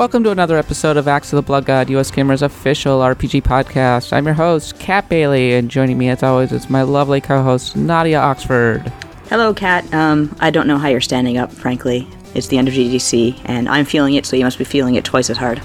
Welcome to another episode of Axe of the Blood God, US Gamer's official RPG podcast. I'm your host, Kat Bailey, and joining me as always is my lovely co-host, Nadia Oxford. Hello, Kat. Um, I don't know how you're standing up, frankly. It's the end of GDC, and I'm feeling it, so you must be feeling it twice as hard.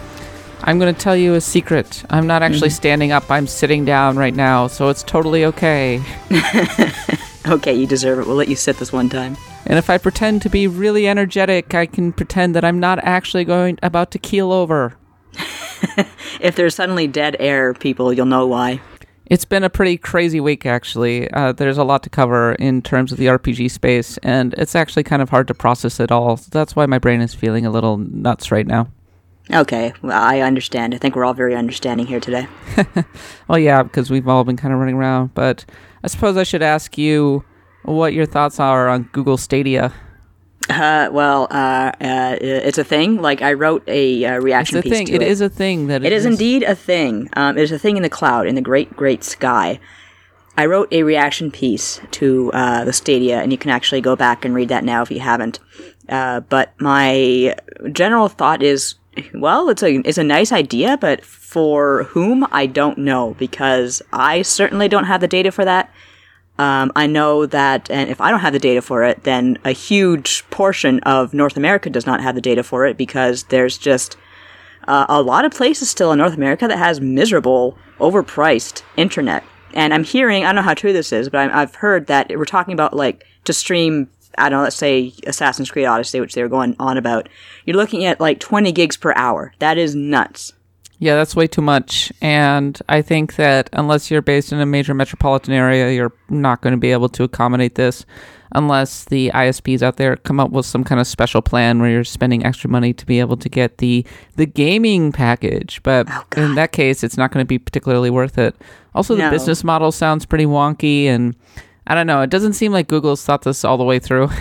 I'm going to tell you a secret. I'm not actually Mm-hmm. standing up, I'm sitting down right now, so it's totally okay. Okay, you deserve it. We'll let you sit this one time. And if I pretend to be really energetic, I can pretend that I'm not actually going about to keel over. If there's suddenly dead air, people, you'll know why. It's been a pretty crazy week, actually. Uh, there's a lot to cover in terms of the RPG space, and it's actually kind of hard to process it all. That's why my brain is feeling a little nuts right now. Okay, well, I understand. I think we're all very understanding here today. Well, yeah, because we've all been kind of running around. But I suppose I should ask you what your thoughts are on Google Stadia. Uh, well, uh, uh, it's a thing. Like, I wrote a uh, It's reaction a piece thing. to It is a thing that It is indeed a thing. Um, it is a thing in the cloud, in the great, great sky. I wrote a reaction piece to uh, the Stadia, and you can actually go back and read that now if you haven't. Uh, but my general thought is, well, it's a it's a nice idea, but for whom I don't know because I certainly don't have the data for that. Um, I know that, and if I don't have the data for it, then a huge portion of North America does not have the data for it because there's just uh, a lot of places still in North America that has miserable, overpriced internet. And I'm hearing, I don't know how true this is, but I'm, I've heard that we're talking about like to stream, I don't know, let's say Assassin's Creed Odyssey, which they were going on about. You're looking at like 20 gigs per hour. That is nuts. Yeah, that's way too much. And I think that unless you're based in a major metropolitan area, you're not going to be able to accommodate this unless the ISPs out there come up with some kind of special plan where you're spending extra money to be able to get the the gaming package. But Oh, in that case, it's not going to be particularly worth it. Also, the business model sounds pretty wonky and I don't know. It doesn't seem like Google's thought this all the way through.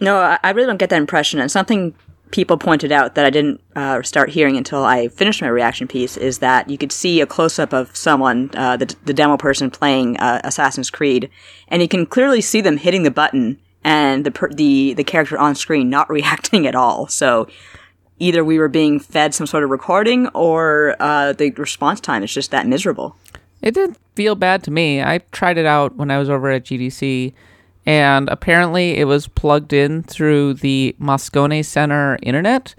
No, I, I really don't get that impression. And something people pointed out that I didn't uh, start hearing until I finished my reaction piece is that you could see a close up of someone, uh, the, the demo person playing uh, Assassin's Creed, and you can clearly see them hitting the button and the per- the the character on screen not reacting at all. So either we were being fed some sort of recording, or uh, the response time is just that miserable. It didn't feel bad to me. I tried it out when I was over at GDC, and apparently it was plugged in through the Moscone Center internet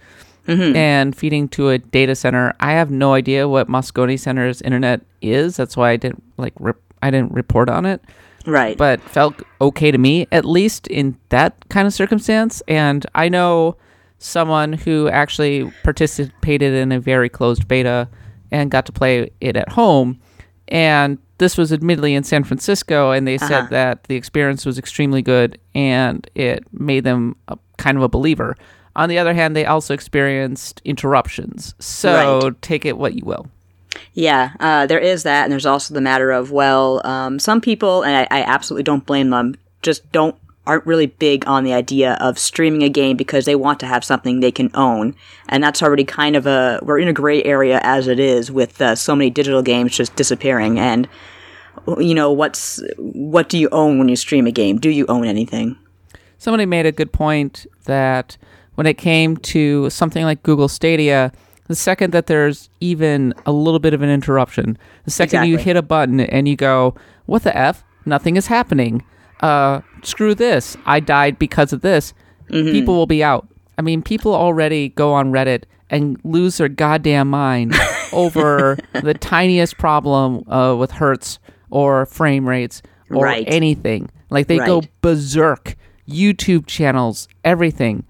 mm-hmm. and feeding to a data center. I have no idea what Moscone Center's internet is. That's why I didn't like rep- I didn't report on it, Right. but felt okay to me at least in that kind of circumstance. And I know someone who actually participated in a very closed beta and got to play it at home. And this was admittedly in San Francisco, and they Uh-huh. said that the experience was extremely good and it made them a, kind of a believer. On the other hand, they also experienced interruptions. So Right. take it what you will. Yeah, uh, there is that, and there's also the matter of well, um, some people, and I, I absolutely don't blame them, just don't aren't really big on the idea of streaming a game because they want to have something they can own, and that's already kind of a we're in a gray area as it is with uh, so many digital games just disappearing, and you know what's what do you own when you stream a game? Do you own anything? Somebody made a good point that when it came to something like Google Stadia, the second that there's even a little bit of an interruption, the second you hit a button and you go, "What the f? Nothing is happening. Uh, screw this. I died because of this." People will be out. I mean, people already go on Reddit and lose their goddamn mind over the tiniest problem uh, with hertz or frame rates or Right. anything. Like they go berserk. YouTube channels, everything.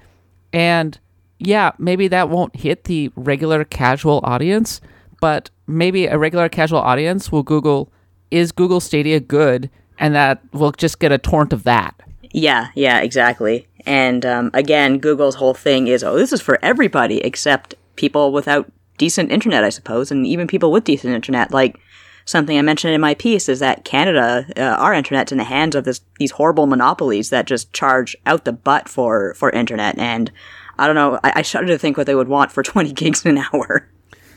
And yeah, maybe that won't hit the regular casual audience, but maybe a regular casual audience will Google, is Google Stadia good? And that will just get a torrent of that. Yeah, yeah, exactly. And um, again, Google's whole thing is, oh, this is for everybody except people without decent internet, I suppose, and even people with decent internet. Like something I mentioned in my piece is that Canada, uh, our internet's in the hands of this, these horrible monopolies that just charge out the butt for for internet. And I don't know, I, I shudder to think what they would want for 20 gigs an hour.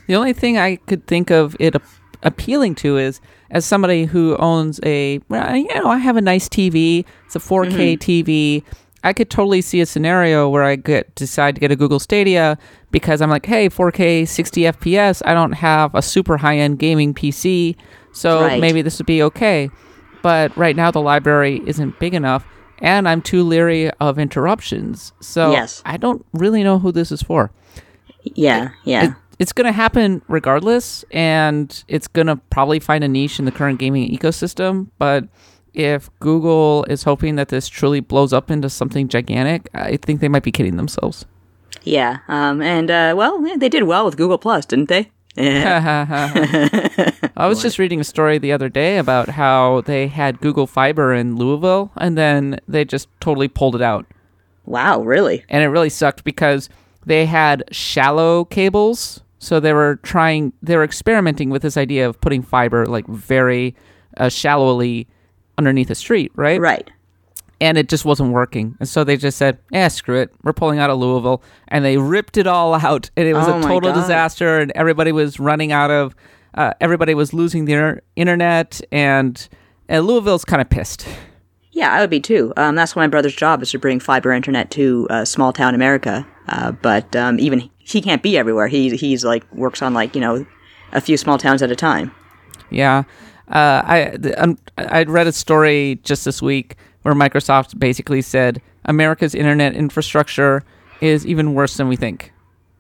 The only thing I could think of it appealing to is as somebody who owns a, well, you know, I have a nice TV. It's a 4K mm-hmm. TV. I could totally see a scenario where I get decide to get a Google Stadia, because I'm like, hey, 4K 60 FPS, I don't have a super high end gaming PC, so Right. maybe this would be okay. But right now the library isn't big enough, and I'm too leery of interruptions. So Yes. I don't really know who this is for. Yeah, yeah. It, it's going to happen regardless, and it's going to probably find a niche in the current gaming ecosystem. But if Google is hoping that this truly blows up into something gigantic, I think they might be kidding themselves. yeah. Um, and, uh, well, yeah, they did well with Google Plus, didn't they? I was just reading a story the other day about how they had Google Fiber in Louisville, and then they just totally pulled it out. wow, really? and it really sucked because they had shallow cables so they were trying they were experimenting with this idea of putting fiber like very uh, shallowly underneath a street right Right. and it just wasn't working and so they just said yeah screw it we're pulling out of louisville and they ripped it all out and it was Oh a total God. disaster and everybody was running out of uh, everybody was losing their internet and, and louisville's kind of pissed Yeah, I would be too. Um, that's why my brother's job is to bring fiber internet to uh, small town America. Uh, but um, even he can't be everywhere. He he's like works on like you know a few small towns at a time. Yeah, uh, I um, I'd read a story just this week where Microsoft basically said America's internet infrastructure is even worse than we think.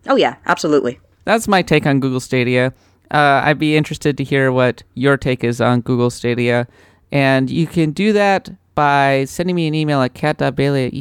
Oh yeah, absolutely. That's my take on Google Stadia. Uh, I'd be interested to hear what your take is on Google Stadia, and you can do that by sending me an email at kat.bailey at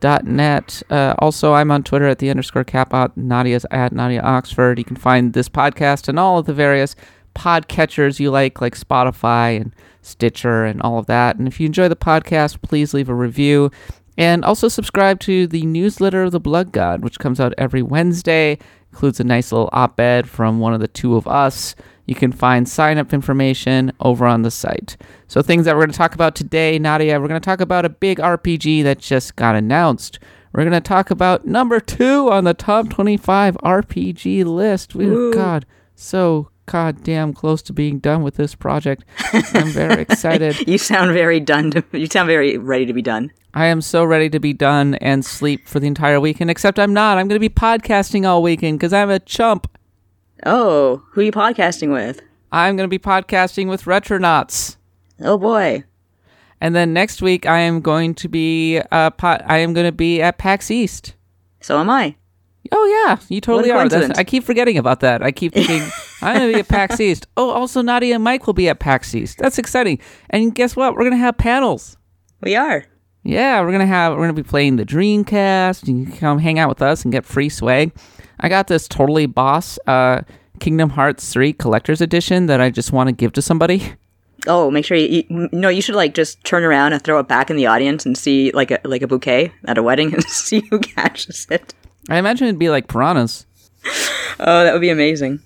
usgamer.net. Uh, also, I'm on Twitter at the underscore katbot. Nadia's at Nadia Oxford. You can find this podcast and all of the various podcatchers you like, like Spotify and Stitcher and all of that. And if you enjoy the podcast, please leave a review. And also subscribe to the newsletter of the Blood God, which comes out every Wednesday. Includes a nice little op ed from one of the two of us. You can find sign up information over on the site. So, things that we're going to talk about today, Nadia, we're going to talk about a big RPG that just got announced. We're going to talk about number two on the top 25 RPG list. We, Ooh. God, so goddamn close to being done with this project. I'm very excited. You sound very done. To, you sound very ready to be done. I am so ready to be done and sleep for the entire weekend, except I'm not. I'm going to be podcasting all weekend because I'm a chump. Oh, who are you podcasting with? I'm going to be podcasting with Retronauts. Oh boy. And then next week, I am going to be uh, po- I am going to be at PAX East. So am I. Oh yeah, you totally are. That's. I keep forgetting about that. I keep thinking I'm going to be at PAX East. Oh, also Nadia and Mike will be at PAX East. That's exciting. And guess what? We're going to have panels. We are. Yeah, we're gonna have we're gonna be playing the Dreamcast. You can come hang out with us and get free swag. I got this totally boss uh, Kingdom Hearts three collector's edition that I just want to give to somebody. Oh, make sure you, you no. You should like just turn around and throw it back in the audience and see like a like a bouquet at a wedding and see who catches it. I imagine it'd be like piranhas. Oh, that would be amazing.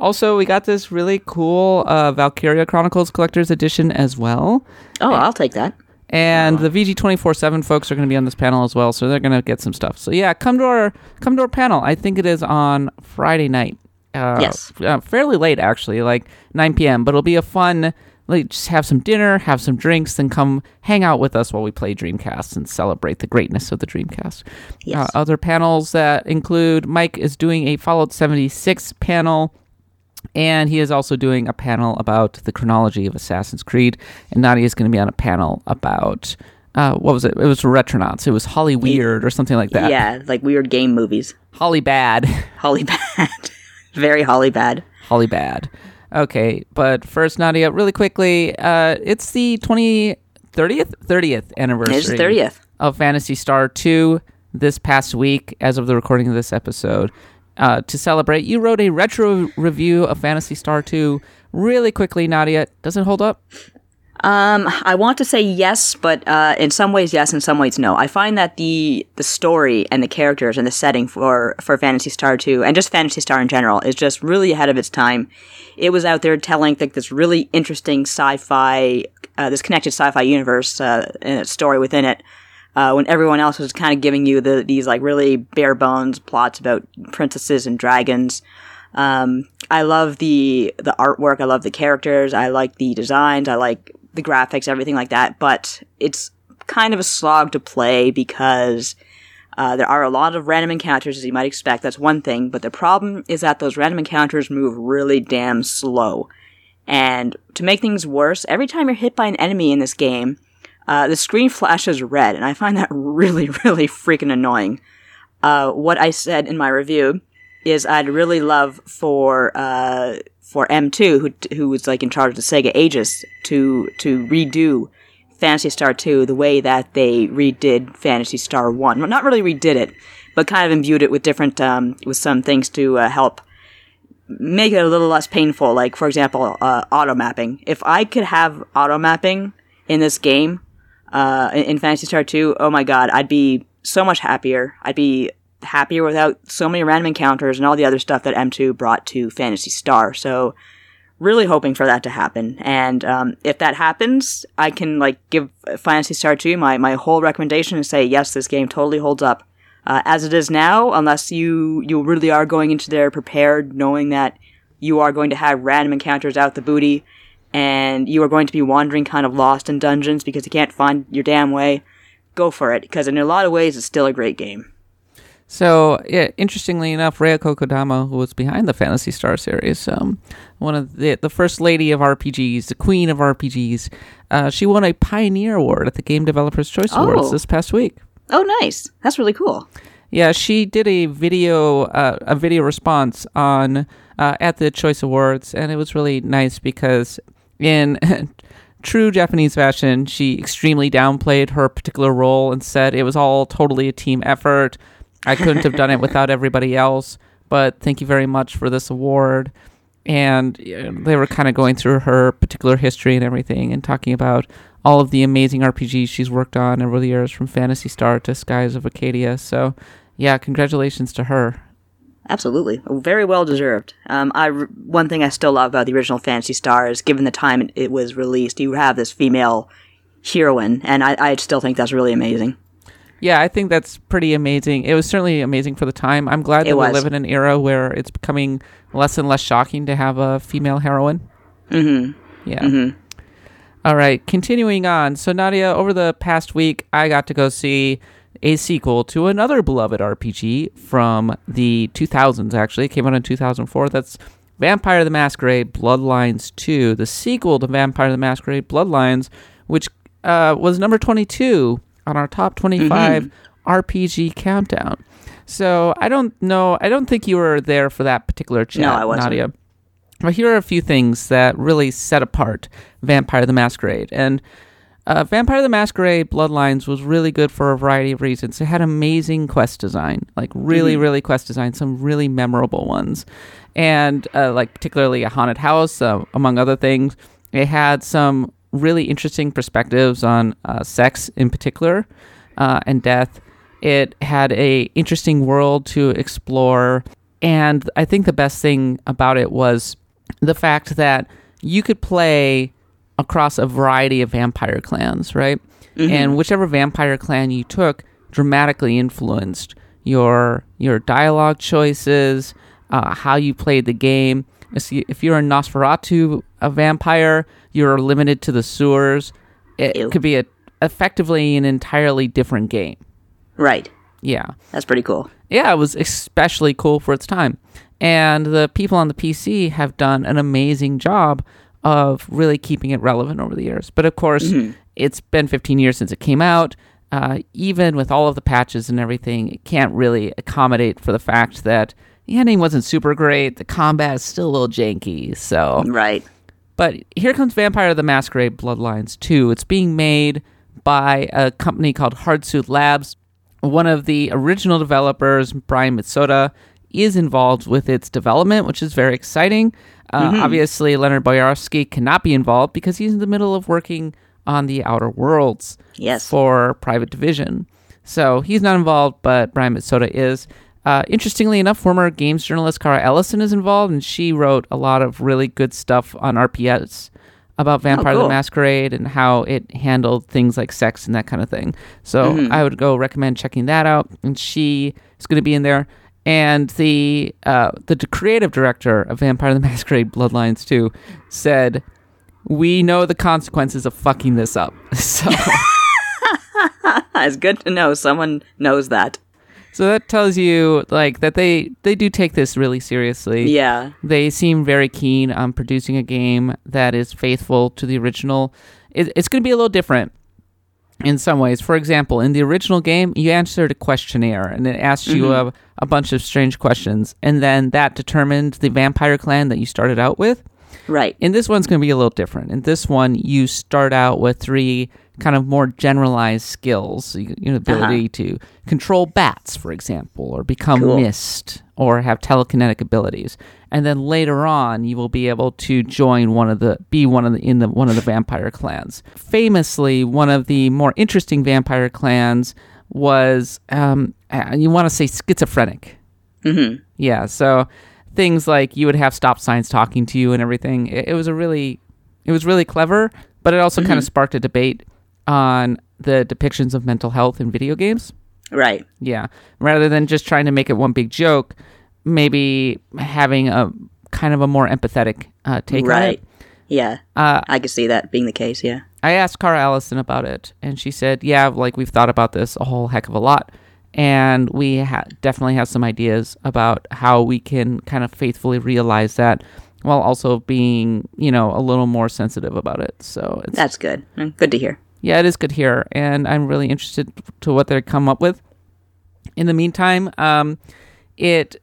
Also, we got this really cool uh, Valkyria Chronicles collector's edition as well. Oh, I'll take that. And the VG twenty four seven folks are going to be on this panel as well, so they're going to get some stuff. So yeah, come to our come to our panel. I think it is on Friday night. Uh, Yes. uh, fairly late actually, like nine p.m. But it'll be a fun. Like just have some dinner, have some drinks, then come hang out with us while we play Dreamcast and celebrate the greatness of the Dreamcast. Yes. Uh, other panels that include Mike is doing a Fallout seventy six panel. And he is also doing a panel about the chronology of Assassin's Creed. And Nadia is going to be on a panel about uh, what was it? It was Retronauts. It was Holly Weird or something like that. Yeah, like weird game movies. Holly Bad. Holly bad. Very Holly bad. Holly Bad. Okay, but first, Nadia, really quickly, uh, it's the 20, 30th? 30th anniversary It's the thirtieth. of Phantasy Star 2 this past week, as of the recording of this episode. Uh, to celebrate, you wrote a retro review of Phantasy Star 2. Really quickly, Nadia, does it hold up? Um, I want to say yes, but uh, in some ways yes, in some ways no. I find that the the story and the characters and the setting for for Phantasy Star two and just Phantasy Star in general is just really ahead of its time. It was out there telling like this really interesting sci-fi, uh, this connected sci-fi universe uh, story within it. Uh, when everyone else was kind of giving you the these like really bare bones plots about princesses and dragons. Um, I love the the artwork. I love the characters. I like the designs. I like the graphics, everything like that. But it's kind of a slog to play because Uh, there are a lot of random encounters, as you might expect. That's one thing. But the problem is that those random encounters move really damn slow. And to make things worse, every time you're hit by an enemy in this game, uh, the screen flashes red, and I find that really, really freaking annoying. Uh, what I said in my review is I'd really love for uh, for M2, who who was like in charge of the Sega Ages, to to redo Phantasy Star 2 the way that they redid Phantasy Star 1. Well, not really redid it, but kind of imbued it with different um, with some things to uh, help make it a little less painful. Like for example, uh, auto mapping. If I could have auto mapping in this game, uh, in, Phantasy Star 2, oh my god, I'd be so much happier. I'd be happier without so many random encounters and all the other stuff that M2 brought to Phantasy Star. So, really hoping for that to happen. And um, if that happens, I can like give Phantasy Star 2 my, my whole recommendation and say, yes, this game totally holds up. Uh, as it is now, unless you, you really are going into there prepared, knowing that you are going to have random encounters out the booty, and you are going to be wandering kind of lost in dungeons because you can't find your damn way, go for it, because in a lot of ways, it's still a great game. So, yeah, interestingly enough, Rieko Kodama, who was behind the Phantasy Star series, um, one of the the first lady of RPGs, the queen of RPGs, uh, she won a Pioneer Award at the Game Developers Choice Oh. Awards this past week. Oh, nice. That's really cool. Yeah, she did a video uh, a video response on uh, at the Choice Awards, and it was really nice because in true Japanese fashion, she extremely downplayed her particular role and said it was all totally a team effort. I couldn't have done it without everybody else, but thank you very much for this award. And they were kind of going through her particular history and everything, and talking about all of the amazing RPGs she's worked on over the years, from Phantasy Star to Skies of Arcadia. So, yeah, congratulations to her. Absolutely, very well deserved. Um, I one thing I still love about the original Phantasy Star is, given the time it, it was released, you have this female heroine, and I, I still think that's really amazing. Yeah, I think that's pretty amazing. It was certainly amazing for the time. I'm glad that we live in an era where it's becoming less and less shocking to have a female heroine. Mm-hmm. Yeah. All right, continuing on. So, Nadia, over the past week, I got to go see a sequel to another beloved RPG from the 2000s, actually. It came out in 2004. That's Vampire the Masquerade Bloodlines 2, the sequel to Vampire the Masquerade Bloodlines, which uh, was number 22 on our top 25 RPG countdown. So, I don't know. I don't think you were there for that particular chat, No, I wasn't. Nadia. But here are a few things that really set apart Vampire the Masquerade. And uh, Vampire the Masquerade Bloodlines was really good for a variety of reasons. It had amazing quest design, like really, really quest design, some really memorable ones. And uh, like particularly a haunted house, uh, among other things. It had some really interesting perspectives on uh, sex in particular uh, and death. It had a interesting world to explore, and I think the best thing about it was the fact that you could play across a variety of vampire clans, right? And whichever vampire clan you took dramatically influenced your your dialogue choices, uh, how you played the game. If you're a Nosferatu, a vampire, you're limited to the sewers. It Ew. could be a, effectively an entirely different game. Right. Yeah That's pretty cool. yeah, it was especially cool for its time. And the people on the PC have done an amazing job of really keeping it relevant over the years. But of course, it's been 15 years since it came out. Uh, even with all of the patches and everything, it can't really accommodate for the fact that the ending wasn't super great. The combat is still a little janky. So, Right. but here comes Vampire the Masquerade Bloodlines 2. It's being made by a company called Hardsuit Labs. One of the original developers, Brian Mitsoda, is involved with its development, which is very exciting. Uh, Obviously, Leonard Boyarsky cannot be involved because he's in the middle of working on the Outer Worlds Yes. for Private Division. So he's not involved, but Brian Mitsoda is. Uh, interestingly enough, former games journalist Cara Ellison is involved, and she wrote a lot of really good stuff on RPS about Vampire the cool. Masquerade and how it handled things like sex and that kind of thing. So I would go recommend checking that out. And she is going to be in there. And the uh, the creative director of Vampire the Masquerade Bloodlines 2 said, "We know the consequences of fucking this up." So. it's good to know someone knows that. So that tells you like that they they do take this really seriously. Yeah. They seem very keen on producing a game that is faithful to the original. It, it's going to be a little different in some ways. For example, in the original game, you answered a questionnaire and it asked you mm-hmm. a, a bunch of strange questions, and then that determined the vampire clan that you started out with. Right. In this one's going to be a little different. In this one, you start out with three kind of more generalized skills. You, you know, uh-huh. ability to control bats, for example, or become Cool. mist, or have telekinetic abilities. And then later on, you will be able to join one of the be one of the in the one of the vampire clans. Famously, one of the more interesting vampire clans was um, uh, you want to say schizophrenic. Mm-hmm. Yeah, so things like you would have stop signs talking to you and everything. It, it was a really, it was really clever, but it also kind of sparked a debate on the depictions of mental health in video games. Right. Yeah, rather than just trying to make it one big joke, maybe having a kind of a more empathetic uh, take on Right. it. Yeah. Uh, I could see that being the case. Yeah. I asked Cara Ellison about it, and she said, "Yeah, like we've thought about this a whole heck of a lot, and we ha- definitely have some ideas about how we can kind of faithfully realize that, while also being, you know, a little more sensitive about it." So it's That's good. Mm, Good to hear. yeah, it is good here, and I'm really interested to what they come up with. In the meantime, um, it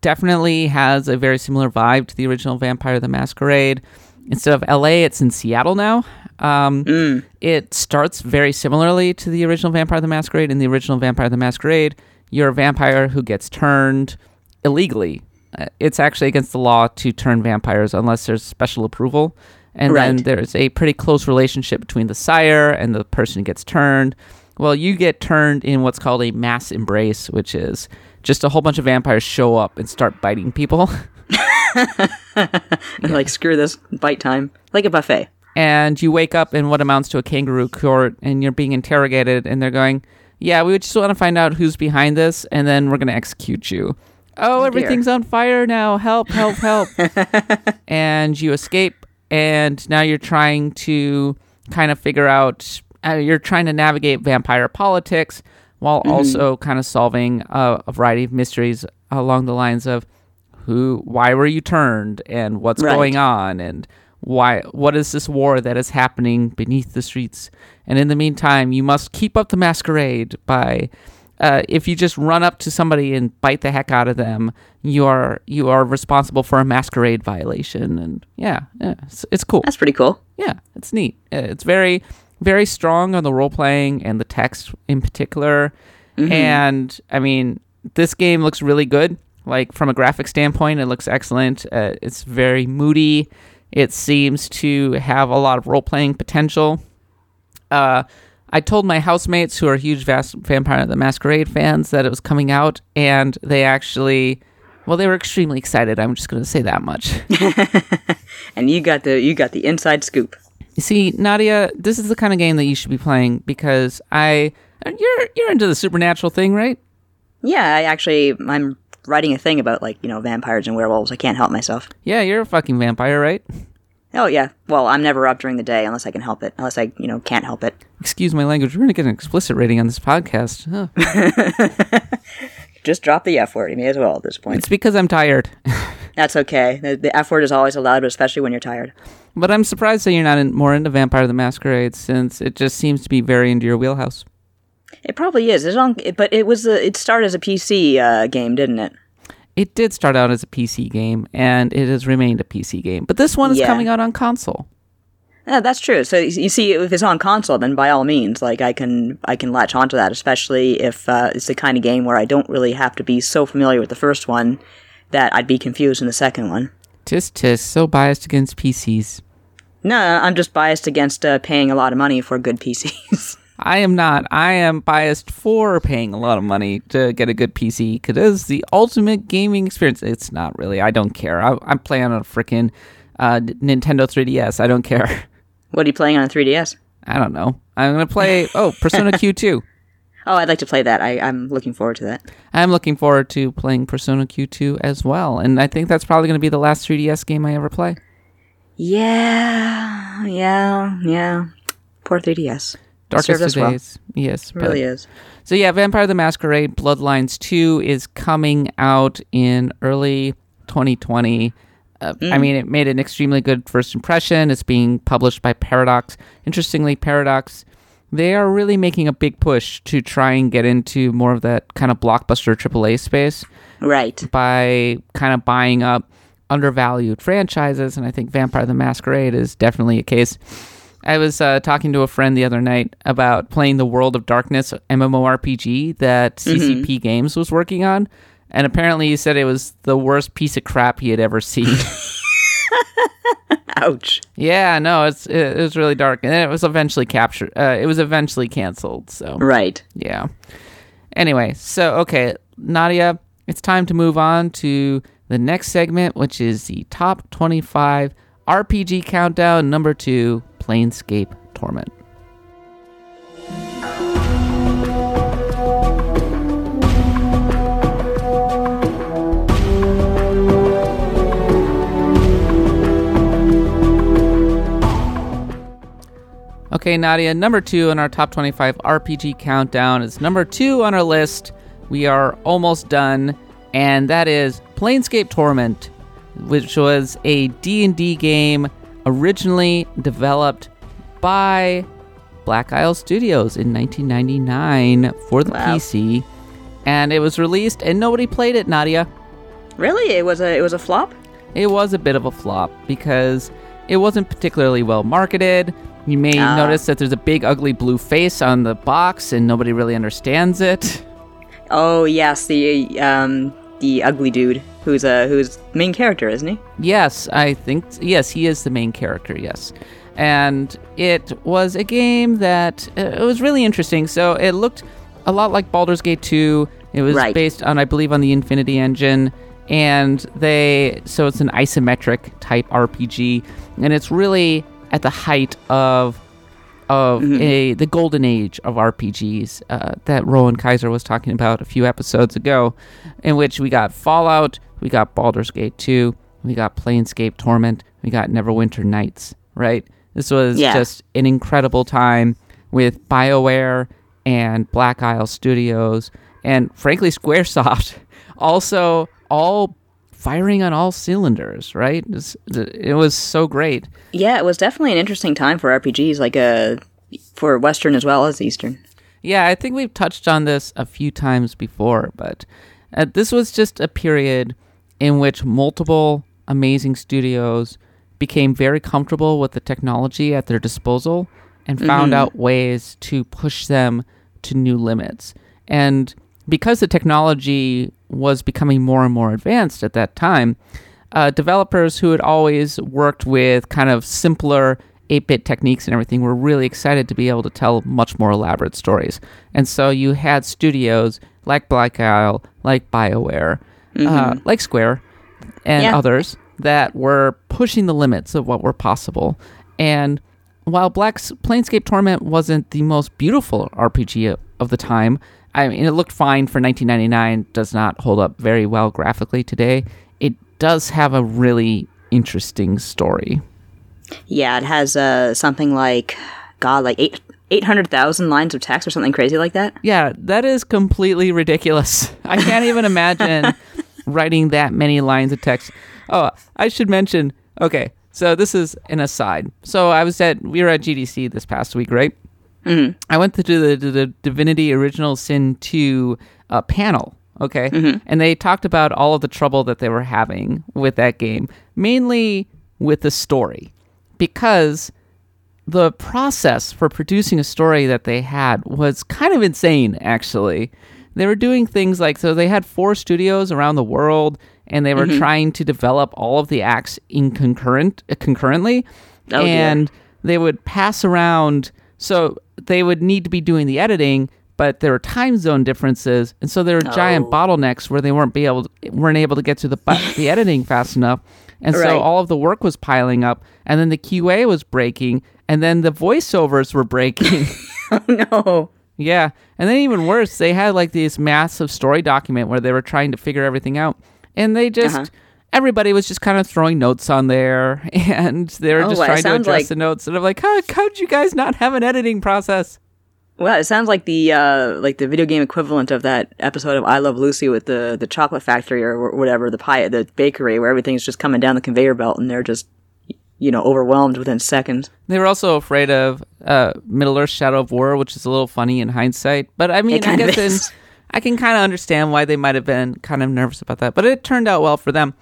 definitely has a very similar vibe to the original Vampire the Masquerade. Instead of LA, it's in Seattle now. Um, It starts very similarly to the original Vampire the Masquerade. In the original Vampire the Masquerade, you're a vampire who gets turned illegally. Uh, It's actually against the law to turn vampires unless there's special approval. And then there's a pretty close relationship between the sire and the person who gets turned. Well, you get turned in what's called a mass embrace, which is just a whole bunch of vampires show up and start biting people. like screw this bite time, like a buffet. and you wake up in what amounts to a kangaroo court and you're being interrogated and they're going yeah we just want to find out who's behind this and then we're going to execute you. Oh, everything's on fire now. Help help help. And you escape and now you're trying to kind of figure out uh, you're trying to navigate vampire politics while also kind of solving a, a variety of mysteries along the lines of who why were you turned and what's Right. going on and why what is this war that is happening beneath the streets and in the meantime you must keep up the masquerade by uh, if you just run up to somebody and bite the heck out of them you are you are responsible for a masquerade violation and yeah, yeah it's, it's cool That's pretty cool. yeah, it's neat. Uh, It's very, very strong on the role playing and the text in particular. And I mean, this game looks really good. Like from a graphic standpoint, it looks excellent. Uh, it's very moody. It seems to have a lot of role playing potential. Uh, I told my housemates who are huge Vas- Vampire the Masquerade fans that it was coming out, and they actually, well, they were extremely excited. I'm just going to say that much. And you got the you got the inside scoop. You see, Nadia, this is the kind of game that you should be playing because I you're you're into the supernatural thing, right? Yeah, I actually I'm writing a thing about like you know vampires and werewolves. I can't help myself. Yeah, you're a fucking vampire, right? Oh yeah. Well, I'm never up during the day unless I can help it. Unless I you know can't help it. Excuse my language. We're gonna get an explicit rating on this podcast. Huh. Just drop the f word. You may as well at this point. It's because I'm tired, That's okay. The, the f word is always allowed, but especially when you're tired. but I'm surprised that you're not in, more into Vampire the Masquerade since it just seems to be very into your wheelhouse. It probably is. It's on, but it was a, it started as a PC uh, game, didn't it? It did start out as a PC game, and it has remained a PC game. But this one is Yeah. coming out on console. Yeah, that's true. So you see, if it's on console, then by all means, like I can I can latch onto that, especially if uh, it's the kind of game where I don't really have to be so familiar with the first one that I'd be confused in the second one. Tis tis, so biased against PCs. No, I'm just biased against uh, paying a lot of money for good PCs. I am not. I am biased for paying a lot of money to get a good PC because it is the ultimate gaming experience. It's not really. I don't care. I, I'm playing on a freaking uh, Nintendo 3DS. I don't care. what are you playing on a 3DS? I don't know. I'm gonna play. Oh, Persona Q2. Oh, I'd like to play that. I, I'm looking forward to that. I'm looking forward to playing Persona Q2 as well, and I think that's probably going to be the last 3DS game I ever play. Yeah, yeah, yeah. Poor 3DS. Darkest of us well. Yes, but- really is. So yeah, Vampire the Masquerade Bloodlines 2 is coming out in early 2020. Uh, I mean, it made an extremely good first impression. It's being published by Paradox. Interestingly, Paradox, they are really making a big push to try and get into more of that kind of blockbuster AAA space Right. by kind of buying up undervalued franchises, and I think Vampire the Masquerade is definitely a case. I was uh, talking to a friend the other night about playing the World of Darkness MMORPG that CCP Games was working on, and apparently he said it was the worst piece of crap he had ever seen. Ouch. yeah, no, it's it, it was really dark, and it was eventually captured. Uh, it was eventually canceled. So Right. yeah. Anyway, so okay, Nadia, it's time to move on to the next segment, which is the top 25 RPG countdown number two, Planescape Torment. Okay, Nadia, number two on our top 25 RPG countdown is number two on our list. We are almost done, and that is Planescape Torment, which was a D&D game originally developed by Black Isle Studios in 1999 for the Wow. PC, and it was released and nobody played it, Nadia. Really? It was a it was a flop? It was a bit of a flop because it wasn't particularly well marketed. You may Ah. notice that there's a big ugly blue face on the box and nobody really understands it. Oh yes, the um the ugly dude who's a who's the main character, isn't he? Yes, I think yes, he is the main character, yes. And it was a game that uh, it was really interesting. So it looked a lot like Baldur's Gate 2. It was Right. based on I believe on the Infinity Engine and they so it's an isometric type RPG and it's really at the height of of a the golden age of RPGs uh, that Rowan Kaiser was talking about a few episodes ago, in which we got Fallout, we got Baldur's Gate 2, we got Planescape Torment, we got Neverwinter Nights. Right, this was Yeah. just an incredible time with Bioware and Black Isle Studios, and frankly SquareSoft, also all firing on all cylinders. Right, it was, so great. Yeah, it was definitely an interesting time for RPGs, like uh for Western as well as Eastern. Yeah, I think we've touched on this a few times before, but uh, this was just a period in which multiple amazing studios became very comfortable with the technology at their disposal and found out ways to push them to new limits. And because the technology was becoming more and more advanced at that time, uh, developers who had always worked with kind of simpler 8 bit techniques and everything were really excited to be able to tell much more elaborate stories. And so you had studios like Black Isle, like BioWare, uh, like Square, and Yeah. others that were pushing the limits of what were possible. And while Black's Planescape Torment wasn't the most beautiful RPG of the time, I mean, it looked fine for 1999, does not hold up very well graphically today. It does have a really interesting story. Yeah, it has uh something like God, like eight eight hundred thousand lines of text or something crazy like that. Yeah, that is completely ridiculous. I can't even imagine writing that many lines of text. Oh, I should mention. Okay, so this is an aside. So I was at we were at GDC this past week, right? Mm-hmm. I went to do the, to the Divinity Original Sin 2 uh, panel, okay? And they talked about all of the trouble that they were having with that game, mainly with the story. Because the process for producing a story that they had was kind of insane actually they were doing things like so they had four studios around the world and they were trying to develop all of the acts in concurrent uh, concurrently Oh, dear. and they would pass around so they would need to be doing the editing but there were time zone differences and so there were giant Oh. bottlenecks where they weren't be able to, weren't able to get to the the editing fast enough and Right. so all of the work was piling up and then the QA was breaking and then the voiceovers were breaking. oh no. yeah. And then even worse, they had like this massive story document where they were trying to figure everything out. And they just Uh-huh. Everybody was just kind of throwing notes on there and they were Oh, just trying to address like- the notes. And I'm like, how how'd you guys not have an editing process? Well, it sounds like the uh, like the video game equivalent of that episode of I Love Lucy with the the chocolate factory or whatever the pie the bakery where everything's just coming down the conveyor belt and they're just you know overwhelmed within seconds. They were also afraid of uh, Middle Earth: Shadow of War, which is a little funny in hindsight. But I mean, I guess in. I can kind of understand why they might have been kind of nervous about that. But it turned out well for them.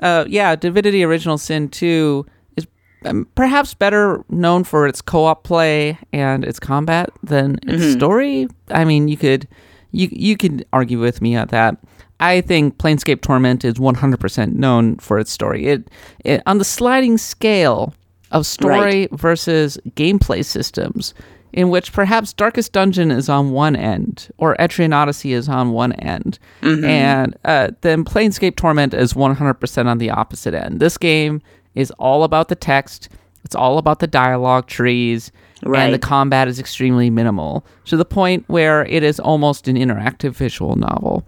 Uh, yeah, Divinity: Original Sin Two is um, perhaps better known for its co-op play and its combat than its Mm-hmm. story. I mean, you could you you could argue with me on that. I think Planescape Torment is 100% known for its story. It, it on the sliding scale of story versus gameplay systems, in which perhaps Darkest Dungeon is on one end or Etrian Odyssey is on one end, and uh, then Planescape Torment is 100% on the opposite end. This game is all about the text. It's all about the dialogue trees, and the combat is extremely minimal to the point where it is almost an interactive visual novel.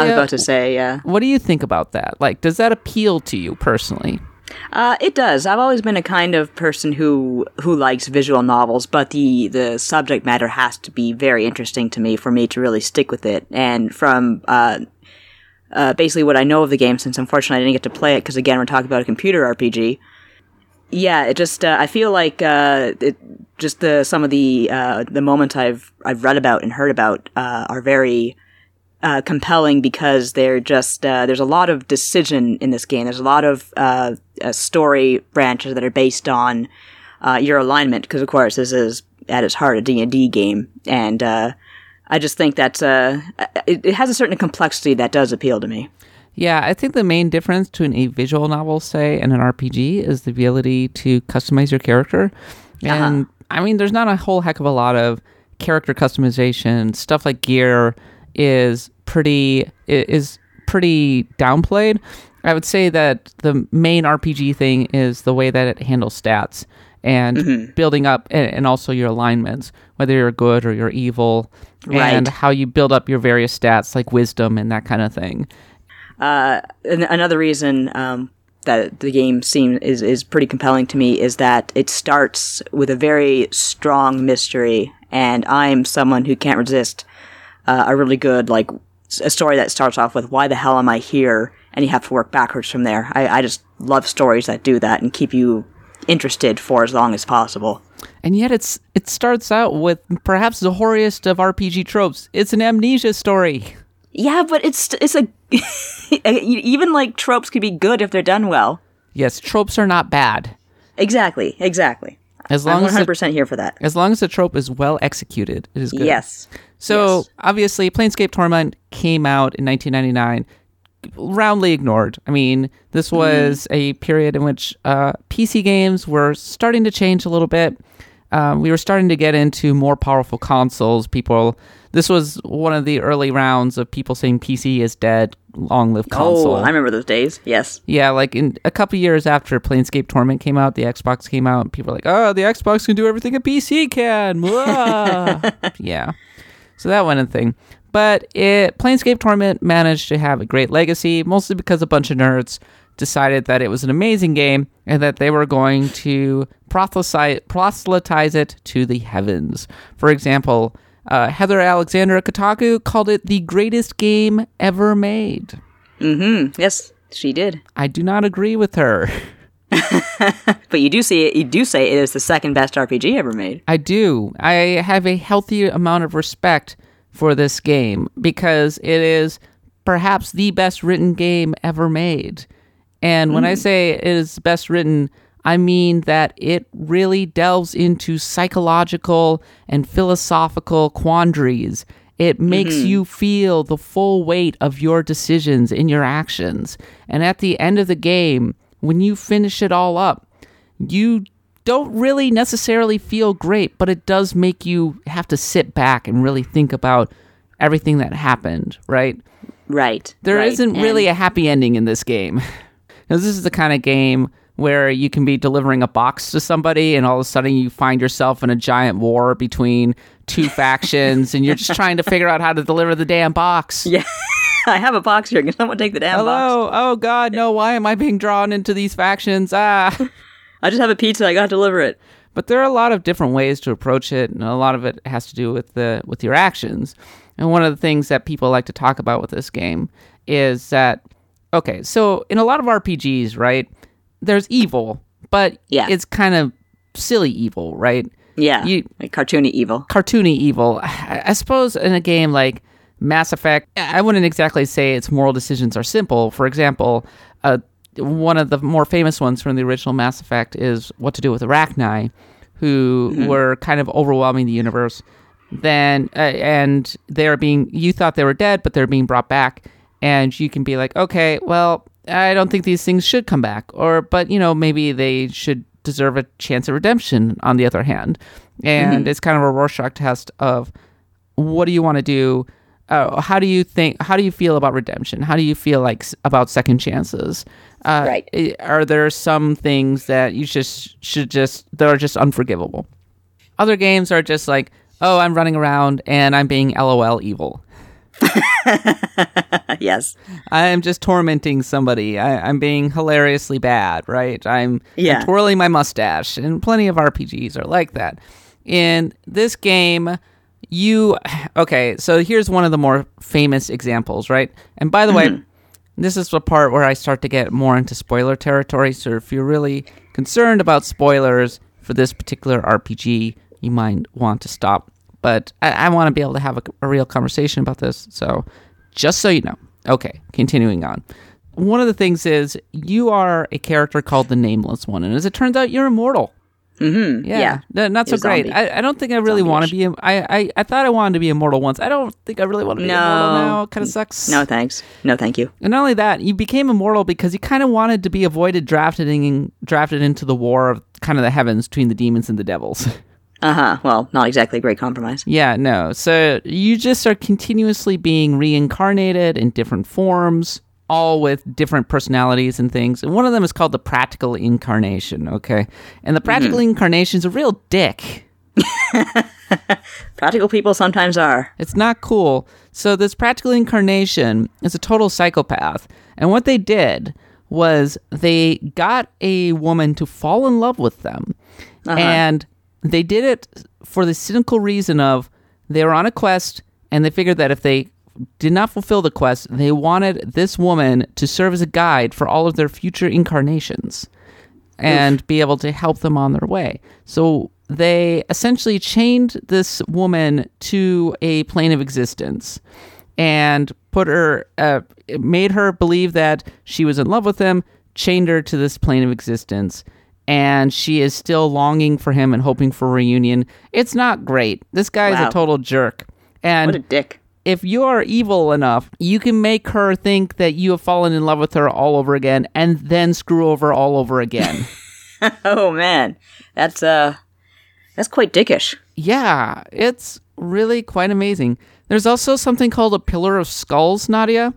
I was about to say, yeah. what do you think about that? Like, does that appeal to you personally? Uh, it does. I've always been a kind of person who who likes visual novels, but the the subject matter has to be very interesting to me for me to really stick with it. And from uh, uh, basically what I know of the game, since unfortunately I didn't get to play it, because again we're talking about a computer RPG. Yeah, it just uh, I feel like uh, it just the some of the uh, the moments I've I've read about and heard about are very compelling because they're just there's a lot of decision in this game. There's a lot of uh, story branches that are based on uh, your alignment because, of course, this is at its heart a D and D game, and uh, I just think that uh, it, it has a certain complexity that does appeal to me. Yeah, I think the main difference between a visual novel, say, and an RPG is the ability to customize your character. And I mean, there's not a whole heck of a lot of character customization. Stuff like gear is pretty is pretty downplayed. I would say that the main RPG thing is the way that it handles stats and building up and, and also your alignments, whether you're good or you're evil, and how you build up your various stats like wisdom and that kind of thing. An- another reason um, that the game seems is is pretty compelling to me is that it starts with a very strong mystery, and I'm someone who can't resist uh, a really good like a story that starts off with "Why the hell am I here?" And you have to work backwards from there. I, I just love stories that do that and keep you interested for as long as possible. And yet it's it starts out with perhaps the horriest of RPG tropes. It's an amnesia story. Yeah, but it's it's a even like tropes could be good if they're done well. Yes, tropes are not bad. Exactly, exactly. As I'm long as 100 the, percent here for that. as long as the trope is well executed, it is good. Yes. So Yes. obviously, Planescape Torment came out in 1999, roundly ignored. I mean, this was a period in which uh, PC games were starting to change a little bit. Um, we were starting to get into more powerful consoles. People, this was one of the early rounds of people saying PC is dead, long live console. Oh, I remember those days. Yes. Yeah, like in a couple years after Planescape Torment came out, the Xbox came out, and people were like, "Oh, the Xbox can do everything a PC can." Yeah, so that went a thing. But it Planescape Torment managed to have a great legacy, mostly because a bunch of nerds decided that it was an amazing game and that they were going to proselytize, it to the heavens. For example, uh, Heather Alexandra Kotaku called it the greatest game ever made. Mm-hmm. Yes, she did. I do not agree with her. But you do see it. You do say it is the second best RPG ever made. I do. I have a healthy amount of respect for this game because it is perhaps the best written game ever made. And when I mm. say it is best written, I mean that it really delves into psychological and philosophical quandaries. It makes mm-hmm. you feel the full weight of your decisions in your actions. And at the end of the game, when you finish it all up, you don't really necessarily feel great, but it does make you have to sit back and really think about everything that happened, right? Right. There right. not really And- a happy ending in this game. Because this is the kind of game where you can be delivering a box to somebody and all of a sudden you find yourself in a giant war between two factions and you're just trying to figure out how to deliver the damn box. Yeah. I have a box here. Can someone take the damn box? Hello. Oh god, no, why am I being drawn into these factions? Ah. I just have a pizza. I gotta deliver it. But there are a lot of different ways to approach it, and a lot of it has to do with the with your actions. And one of the things that people like to talk about with this game is that okay, so in a lot of RPGs, right, there's evil, but Yeah. it's kind of silly evil, right? Yeah, You- like cartoony evil. cartoony evil. I I suppose in a game like Mass Effect, I wouldn't exactly say its moral decisions are simple. For example, uh, one of the more famous ones from the original Mass Effect is what to do with Arachni, who were kind of overwhelming the universe. Then, uh, and they're being, you thought they were dead, but they're being brought back. And you can be like, okay, well, I don't think these things should come back. Or, but, you know, maybe they should deserve a chance of redemption on the other hand. And it's kind of a Rorschach test of what do you want to do? Uh, how do you think? How do you feel about redemption? How do you feel like about second chances? Uh, Right. Are there some things that you just should just that are just unforgivable? Other games are just like, oh, I'm running around and I'm being LOL evil. yes. I'm just tormenting somebody. I, I'm being hilariously bad, right? I'm, Yeah. I'm twirling my mustache, and plenty of RPGs are like that. In this game, you okay? So here's one of the more famous examples, right? And by the way, mm-hmm. this is the part where I start to get more into spoiler territory. So if you're really concerned about spoilers for this particular RPG, you might want to stop. But I, I want to be able to have a, a real conversation about this. So just so you know. Okay, continuing on. One of the things is you are a character called the Nameless One, and as it turns out, you're immortal. Mm-hmm. Yeah, Yeah. n- not so great. I, I don't think I really want to be. im- I, I I thought I wanted to be immortal once. I don't think I really want to be No. immortal now. Kind of sucks. No thanks. No thank you. And not only that, you became immortal because you kind of wanted to be avoided drafted in, drafted into the war of kind of the heavens between the demons and the devils. Uh huh. Well, not exactly a great compromise. yeah, no. So you just are continuously being reincarnated in different forms, all with different personalities and things. And one of them is called the practical incarnation, okay? And the practical hmm. incarnation is a real dick. Practical people sometimes are. It's not cool. So this practical incarnation is a total psychopath. And what they did was they got a woman to fall in love with them. Uh-huh. And they did it for the cynical reason of they were on a quest and they figured that if they did not fulfill the quest, they wanted this woman to serve as a guide for all of their future incarnations and be able to help them on their way. So they essentially chained this woman to a plane of existence and put her, uh, made her believe that she was in love with him, chained her to this plane of existence. And she is still longing for him and hoping for reunion. It's not great. This guy is Wow. a total jerk. And What a dick. If you are evil enough, you can make her think that you have fallen in love with her all over again and then screw over all over again. Oh man, that's uh, that's quite dickish. yeah, it's really quite amazing. There's also something called a pillar of skulls, Nadia.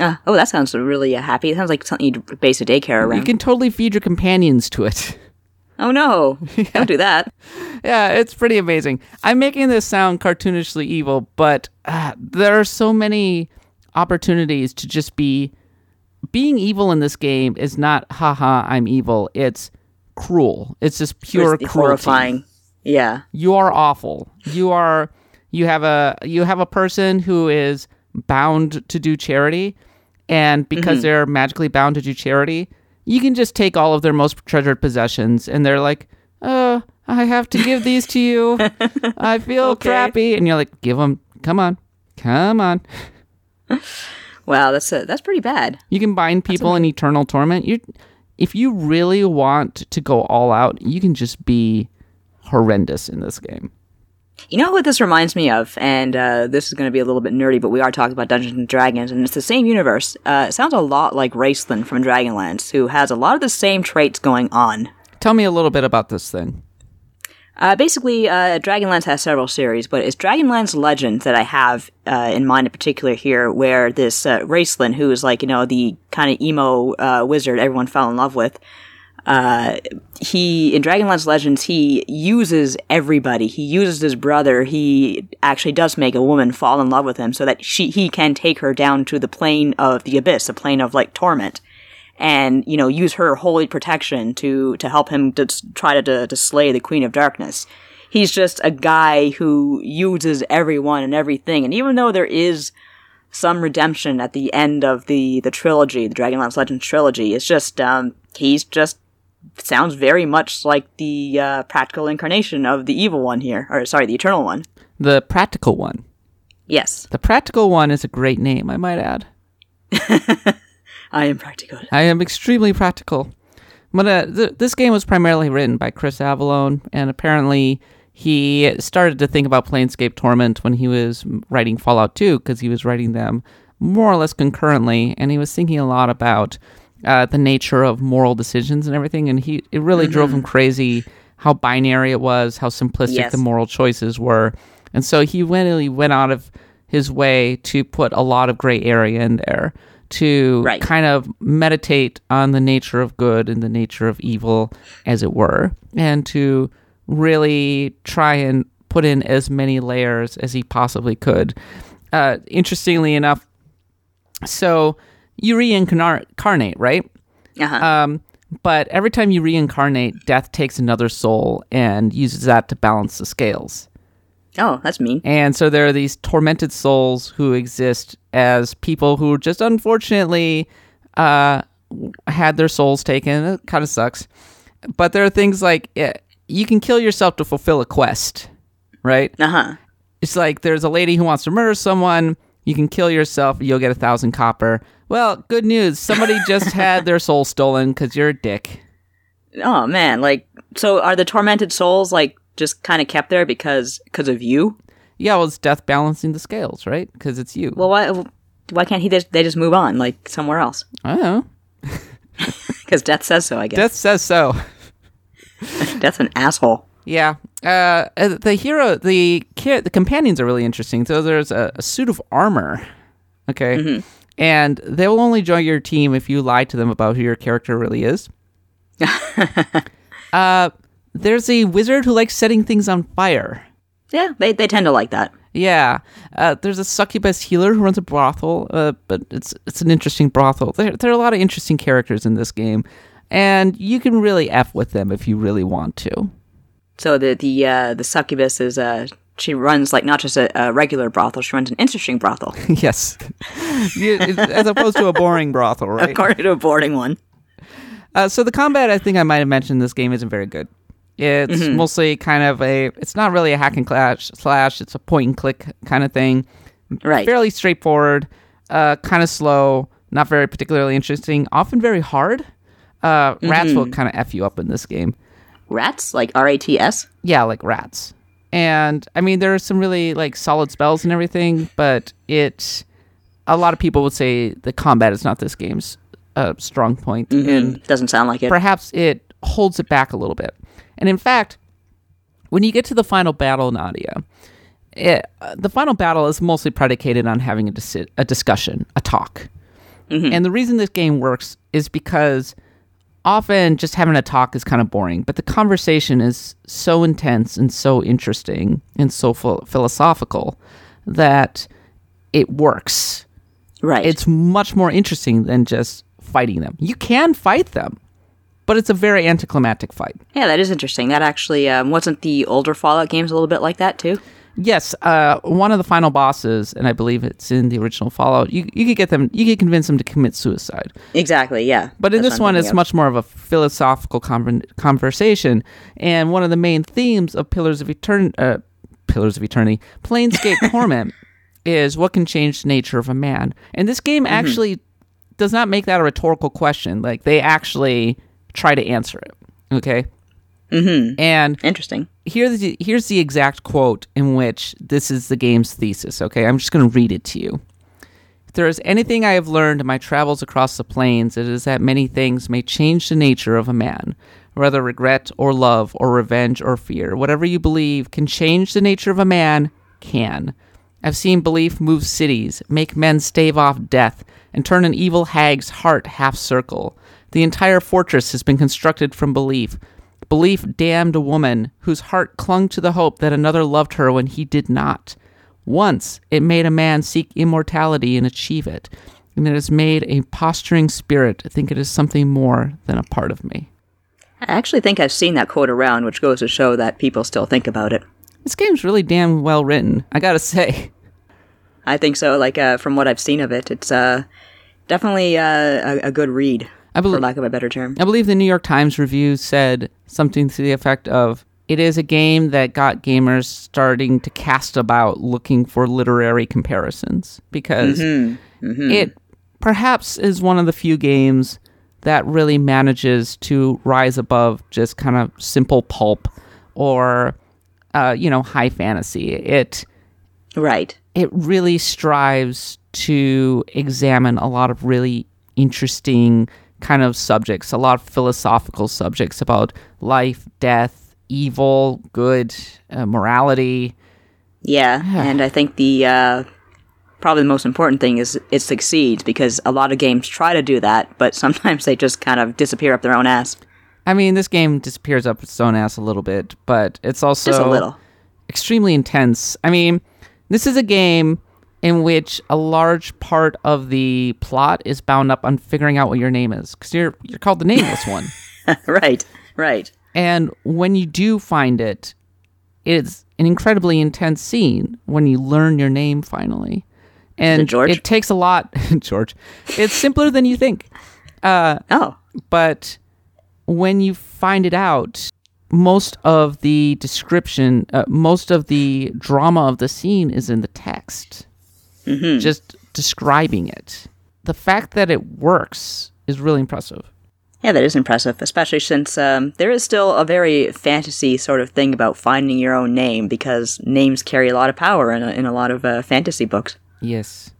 Uh, oh, that sounds really uh, happy. It sounds like something you'd base a daycare around. You can totally feed your companions to it. oh no, don't do that. yeah, it's pretty amazing. I'm making this sound cartoonishly evil, but uh, there are so many opportunities to just be. Being evil in this game is not, haha, I'm evil. It's cruel. It's just pure It's cruelty. horrifying. Yeah. you are awful you are you have a you have a person who is bound to do charity and because they're magically bound to do charity you can just take all of their most treasured possessions and they're like uh i have to give these to you. I feel Okay. crappy. And you're like give them come on come on. Wow, that's a, that's pretty bad. you can bind people in eternal torment. You if you really want to go all out you can just be horrendous in this game You know what this reminds me of, and uh, this is going to be a little bit nerdy, but we are talking about Dungeons and Dragons, and it's the same universe. Uh, it sounds a lot like Raistlin from Dragonlance, who has a lot of the same traits going on. tell me a little bit about this thing Uh, basically, uh, Dragonlance has several series, but it's Dragonlance Legends that I have uh, in mind in particular here, where this uh, Raistlin, who is like, you know, the kind of emo uh, wizard everyone fell in love with, uh, he, in Dragonlance Legends, he uses everybody. He uses his brother. He actually does make a woman fall in love with him so that she, he can take her down to the plane of the abyss, the plane of like torment and you know use her holy protection to to help him to try to, to to slay the Queen of Darkness. He's just a guy who uses everyone and everything, and even though there is some redemption at the end of the the trilogy, the Dragonlance Legends trilogy, it's just um, he's just sounds very much like the uh, practical incarnation of the evil one here, or sorry, the eternal one. The practical one. Yes, The practical one is a great name, I might add. I am practical. I am extremely practical. But uh, th- this game was primarily written by Chris Avellone, and apparently he started to think about Planescape Torment when he was writing Fallout 2 because he was writing them more or less concurrently, and he was thinking a lot about uh, the nature of moral decisions and everything, and he it really drove him crazy how binary it was, how simplistic Yes. the moral choices were, and so he went he went out of his way to put a lot of gray area in there to Right. kind of meditate on the nature of good and the nature of evil, as it were, and to really try and put in as many layers as he possibly could. Uh, interestingly enough, so you reincarnate, right? Uh-huh. Um, but every time you reincarnate, death takes another soul and uses that to balance the scales. oh, that's mean. And so there are these tormented souls who exist as people who just unfortunately uh, had their souls taken. It kind of sucks. But there are things like eh, you can kill yourself to fulfill a quest, right? Uh huh. It's like there's a lady who wants to murder someone. You can kill yourself. You'll get a thousand copper. Well, good news. Somebody just had their soul stolen because you're a dick. Oh man, like so are the tormented souls like just kind of kept there because because of you? Yeah, well, it's death balancing the scales, right? Because it's you. Well, why why can't he just they just move on like somewhere else? I don't know. Because death says so, I guess. Death says so. Death's an asshole. Yeah. Uh, uh, the hero, the ki- the companions are really interesting. So there's a, a suit of armor, okay, and they will only join your team if you lie to them about who your character really is. uh, there's a wizard who likes setting things on fire. Yeah, they they tend to like that. Yeah, uh, there's a succubus healer who runs a brothel, uh, but it's it's an interesting brothel. There, there are a lot of interesting characters in this game, and you can really f with them if you really want to. So the the uh, the succubus is uh she runs like not just a, a regular brothel, she runs an interesting brothel, yes, as opposed to a boring brothel, right? according to a boring one. Uh, so the combat, I think I might have mentioned, this game isn't very good. It's mostly kind of a. It's not really a hack and clash slash. It's a point and click kind of thing. Right. Fairly straightforward. Uh, kind of slow. Not very particularly interesting. Often very hard. Uh, rats will kind of f you up in this game. Rats like R A T S. Yeah, like rats. And I mean, there are some really like solid spells and everything, but it. A lot of people would say the combat is not this game's uh, strong point, and Doesn't sound like it. perhaps it holds it back a little bit. And in fact, when you get to the final battle, Nadia, it, uh, the final battle is mostly predicated on having a, dis- a discussion, a talk. And the reason this game works is because often just having a talk is kind of boring, but the conversation is so intense and so interesting and so phil- philosophical that it works right. it's much more interesting than just fighting them. You can fight them, but it's a very anticlimactic fight. yeah, that is interesting. That actually um, wasn't the older Fallout games a little bit like that too. Yes, uh, one of the final bosses, and I believe it's in the original Fallout. You you could get them, you could convince them to commit suicide. Exactly. Yeah. But in this one, it's of. much more of a philosophical conver- conversation, and one of the main themes of Pillars of Etern- uh, Pillars of Eternity, Planescape Torment, is what can change the nature of a man. And this game actually does not make that a rhetorical question. Like they actually try to answer it. Okay. Mm-hmm. And interesting. here's the, here's the exact quote in which this is the game's thesis. Okay, I'm just going to read it to you. If there is anything I have learned in my travels across the planes, it is that many things may change the nature of a man. Whether regret or love or revenge or fear, whatever you believe can change the nature of a man, can. I've seen belief move cities, make men stave off death, and turn an evil hag's heart half circle. The entire fortress has been constructed from belief. Belief damned a woman whose heart clung to the hope that another loved her when he did not. Once it made a man seek immortality and achieve it. and it has made a posturing spirit think it is something more than a part of me. I actually think I've seen that quote around, which goes to show that people still think about it. This game's really damn well written, I gotta say. I think so. Like uh, from what I've seen of it, it's uh, definitely uh, a, a, good read, I for lack of a better term. I believe the New York Times review said something to the effect of it is a game that got gamers starting to cast about looking for literary comparisons because mm-hmm. Mm-hmm. it perhaps is one of the few games that really manages to rise above just kind of simple pulp or uh, you know high fantasy. It right. It really strives to examine a lot of really interesting kind of subjects, a lot of philosophical subjects about life, death, evil, good, uh, morality. Yeah, and I think the uh, probably the most important thing is it succeeds because a lot of games try to do that, but sometimes they just kind of disappear up their own ass. I mean, this game disappears up its own ass a little bit, but it's also just a little extremely intense. I mean, this is a game in which a large part of the plot is bound up on figuring out what your name is because you're you're called the nameless one. right, right. And when you do find it, it's an incredibly intense scene when you learn your name finally. And it, George? it takes a lot, George. It's simpler than you think. Uh, oh. But when you find it out, most of the description, uh, most of the drama of the scene is in the text, mm-hmm. just describing it. The fact that it works is really impressive. Yeah, that is impressive, especially since um, there is still a very fantasy sort of thing about finding your own name because names carry a lot of power in a, in a lot of uh, fantasy books. Yes.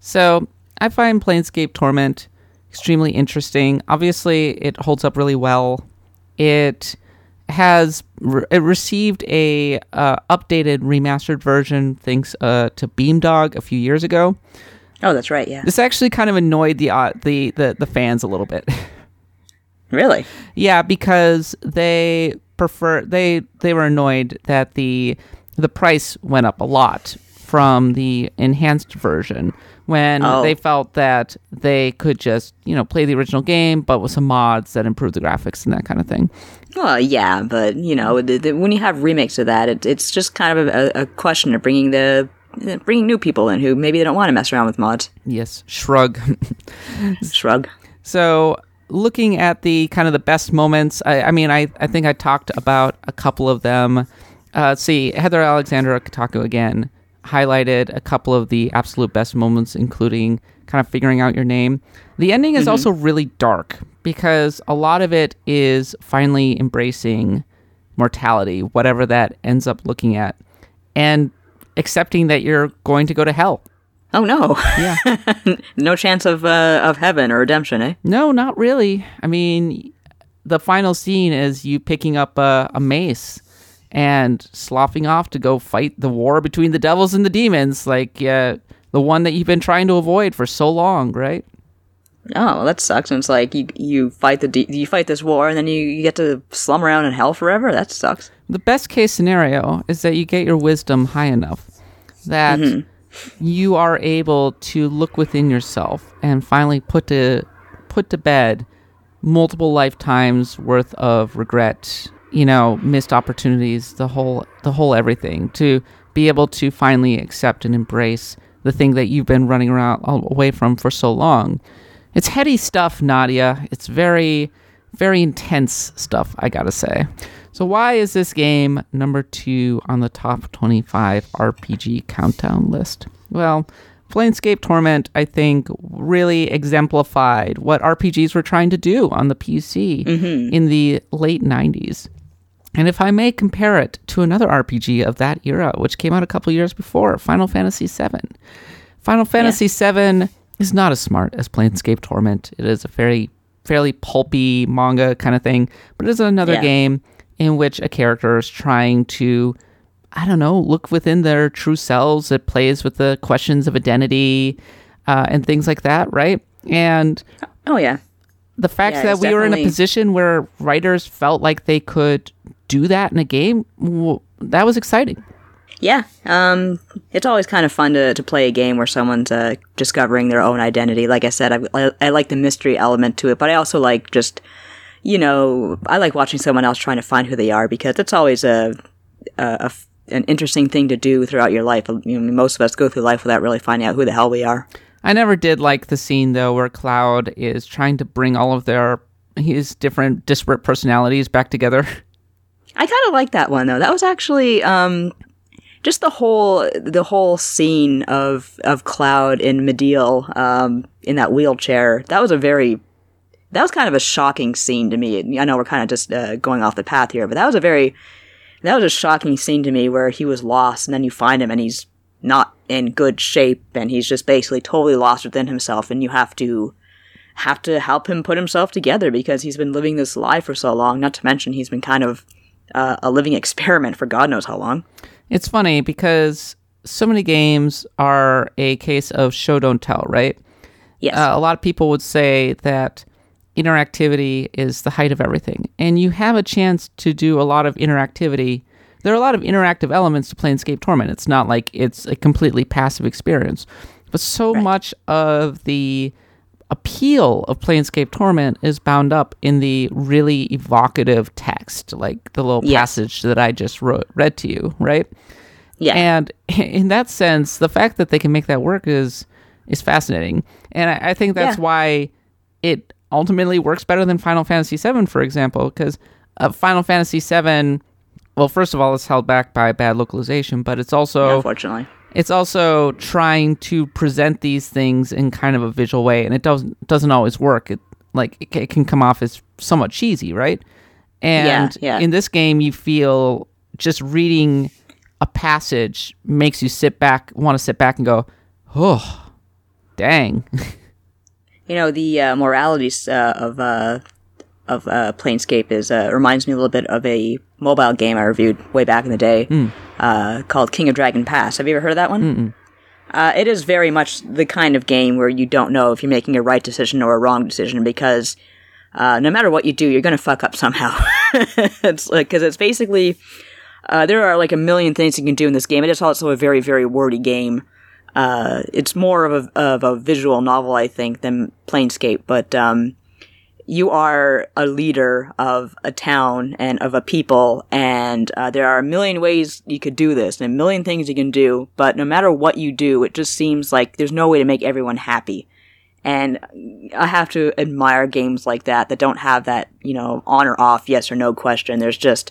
So I find Planescape Torment extremely interesting. Obviously, it holds up really well. It has re- it received a uh, updated remastered version thanks uh, to Beamdog a few years ago. Oh, that's right. Yeah. This actually kind of annoyed the uh, the, the the fans a little bit. Really? Yeah, because they prefer they they were annoyed that the the price went up a lot from the enhanced version when Oh. they felt that they could just you know play the original game but with some mods that improve the graphics and that kind of thing. Well, yeah, but you know, mm. the, the, when you have remakes of that, it, it's just kind of a, a question of bringing the uh, bringing new people in who maybe they don't want to mess around with mods. Yes, shrug. Shrug. So looking at the kind of the best moments, I, I mean, I, I think I talked about a couple of them. Uh, let's see, Heather Alexandra Kotaku again highlighted a couple of the absolute best moments, including kind of figuring out your name. The ending is mm-hmm. also really dark because a lot of it is finally embracing mortality, whatever that ends up looking at, and accepting that you're going to go to hell. Oh no! Yeah. no chance of uh, of heaven or redemption, eh? No, not really. I mean, the final scene is you picking up a, a mace and sloughing off to go fight the war between the devils and the demons, like uh, the one that you've been trying to avoid for so long, right? Oh, well, that sucks. And it's like you you fight the de- you fight this war, and then you, you get to slum around in hell forever. That sucks. The best case scenario is that you get your wisdom high enough that mm-hmm. you are able to look within yourself and finally put to put to bed multiple lifetimes worth of regret, you know, missed opportunities, the whole the whole everything to be able to finally accept and embrace the thing that you've been running around uh, away from for so long. It's heady stuff, Nadia. It's very very intense stuff, I got to say. So why is this game number 2 on the top 25 RPG countdown list? Well, Planescape Torment, I think, really exemplified what RPGs were trying to do on the PC mm-hmm. in the late 90s. And if I may compare it to another RPG of that era, which came out a couple years before, Final Fantasy VII. Final Fantasy VII is not as smart as Planescape Torment. It is a very fairly pulpy manga kind of thing, but it is another Yeah. game in which a character is trying to I don't know, look within their true selves. It plays with the questions of identity uh, and things like that, right? And Oh yeah. the fact Yeah, that we were in a position where writers felt like they could do that in a game, w- that was exciting. Yeah, um, it's always kind of fun to, to play a game where someone's uh, discovering their own identity. Like I said, I, I, I like the mystery element to it, but I also like just, you know, I like watching someone else trying to find who they are because it's always a, a, a an interesting thing to do throughout your life. You know, most of us go through life without really finding out who the hell we are. I never did like the scene though where Cloud is trying to bring all of their his different disparate personalities back together. I kind of like that one though. That was actually um, just the whole the whole scene of of Cloud in Mideel um, in that wheelchair. That was a very that was kind of a shocking scene to me. I know we're kind of just uh, going off the path here, but that was a very that was a shocking scene to me where he was lost and then you find him and he's not in good shape and he's just basically totally lost within himself and you have to have to help him put himself together because he's been living this life for so long not to mention he's been kind of uh, a living experiment for god knows how long it's funny because so many games are a case of show don't tell right? Yes. Uh, a lot of people would say that interactivity is the height of everything. And you have a chance to do a lot of interactivity. There are a lot of interactive elements to Planescape Torment. It's not like it's a completely passive experience, but so right. much of the appeal of Planescape Torment is bound up in the really evocative text, like the little passage that I just wrote, read to you, right? Yeah. And in that sense, the fact that they can make that work is is fascinating, and I, I think that's yeah. why it ultimately works better than Final Fantasy VII, for example, because uh, Final Fantasy VII well, first of all, it's held back by bad localization, but it's also unfortunately it's also trying to present these things in kind of a visual way, and it doesn't doesn't always work. It like it, it can come off as somewhat cheesy, right? And yeah, yeah. in this game, you feel just reading a passage makes you sit back, want to sit back and go, oh, dang. you know the uh, moralities uh, of uh, of uh, Planescape is uh, reminds me a little bit of a mobile game I reviewed way back in the day mm. Uh, called King of Dragon Pass. Have you ever heard of that one? Uh, it is very much the kind of game where you don't know if you're making a right decision or a wrong decision because uh, no matter what you do, you're going to fuck up somehow. it's like because it's basically uh, there are like a million things you can do in this game. It is also a very very wordy game. Uh, it's more of a of a visual novel, I think, than Planescape, but um, you are a leader of a town and of a people, and uh, there are a million ways you could do this and a million things you can do, but no matter what you do, it just seems like there's no way to make everyone happy. And I have to admire games like that that don't have that, you know, on or off, yes or no question. There's just,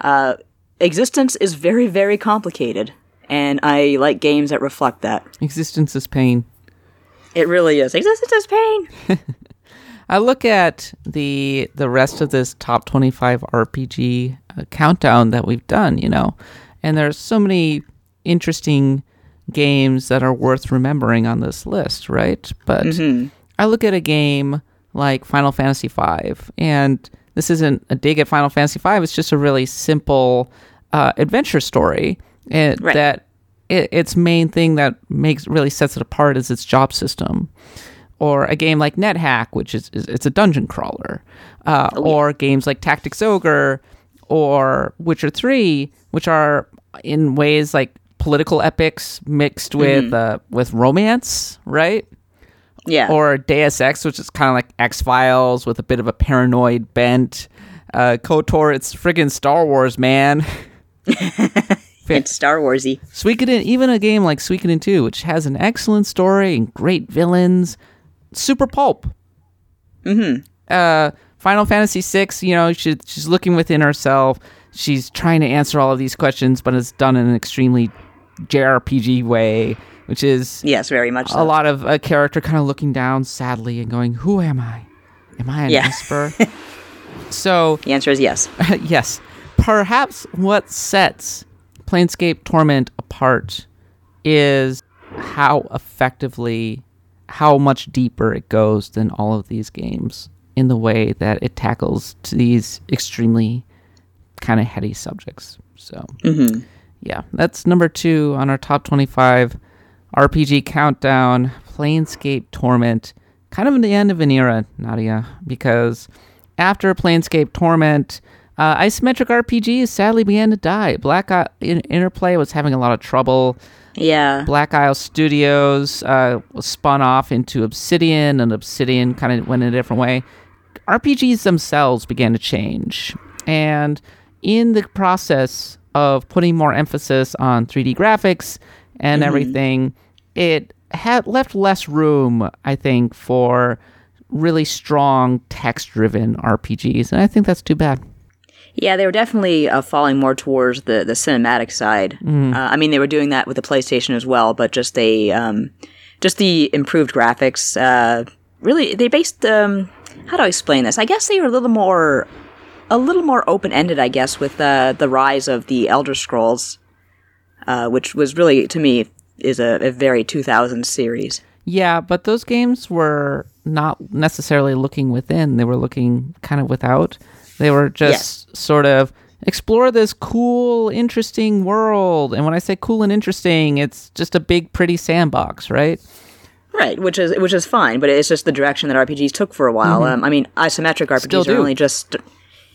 uh, existence is very, very complicated. And I like games that reflect that. Existence is pain. It really is. Existence is pain. I look at the the rest of this top 25 RPG uh, countdown that we've done, you know, and there's so many interesting games that are worth remembering on this list, right? But mm-hmm. I look at a game like Final Fantasy V, and this isn't a dig at Final Fantasy V. It's just a really simple uh, adventure story it, right. that it, its main thing that makes really sets it apart is its job system or a game like NetHack, which is, is it's a dungeon crawler, uh, oh, yeah. or games like Tactics Ogre or Witcher Three, which are in ways like political epics mixed with mm-hmm. uh, with romance, right? Yeah. Or Deus Ex, which is kind of like X Files with a bit of a paranoid bent. Uh, KOTOR, it's friggin' Star Wars, man. it's Star Warsy. Suikoden, even a game like Suikoden 2, which has an excellent story and great villains, super pulp. Mm-hmm. Uh, Final Fantasy VI, you know, she, she's looking within herself. She's trying to answer all of these questions, but it's done in an extremely JRPG way, which is yes, very much so. a lot of a character kind of looking down sadly and going, "Who am I? Am I an yeah. Esper?" so the answer is yes. yes. Perhaps what sets Planescape Torment apart is how effectively how much deeper it goes than all of these games in the way that it tackles these extremely kind of heady subjects. So, mm-hmm. yeah, that's number two on our top 25 RPG countdown Planescape Torment. Kind of the end of an era, Nadia, because after Planescape Torment, Uh, isometric RPGs sadly began to die. Black Interplay was having a lot of trouble. Yeah. Black Isle Studios uh, was spun off into Obsidian, and Obsidian kind of went in a different way. RPGs themselves began to change. And in the process of putting more emphasis on 3D graphics and everything, it had left less room, I think, for really strong text driven RPGs. And I think that's too bad. Yeah, they were definitely uh, falling more towards the, the cinematic side. Uh, I mean, they were doing that with the PlayStation as well, but just they, um, just the improved graphics. Uh, really, they based. Um, how do I explain this? I guess they were a little more, a little more open ended. I guess with uh, the rise of the Elder Scrolls, uh, which was really to me is a, a very 2000 series. Yeah, but those games were not necessarily looking within, they were looking kind of without. They were just sort of explore this cool, interesting world. And when I say cool and interesting, it's just a big, pretty sandbox, right? Right, which is which is fine, but it's just the direction that RPGs took for a while. Um, I mean, isometric RPGs are only just.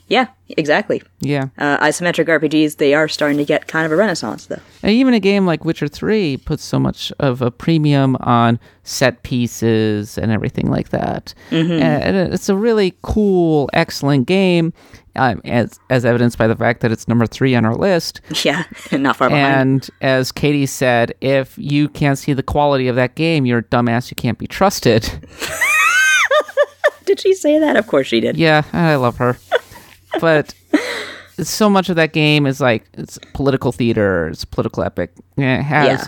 Yeah, exactly. Yeah. uh, isometric RPGs, they are starting to get kind of a renaissance, though. And even a game like Witcher 3 puts so much of a premium on set pieces and everything like that. And it's a really cool, excellent game, um, as, as evidenced by the fact that it's number three on our list. Yeah, not far behind. And as Katie said, if you can't see the quality of that game, you're a dumbass. You can't be trusted. Did she say that? Of course she did. yeah, I love her. But so much of that game is like it's political theater, it's political epic. It has Yeah.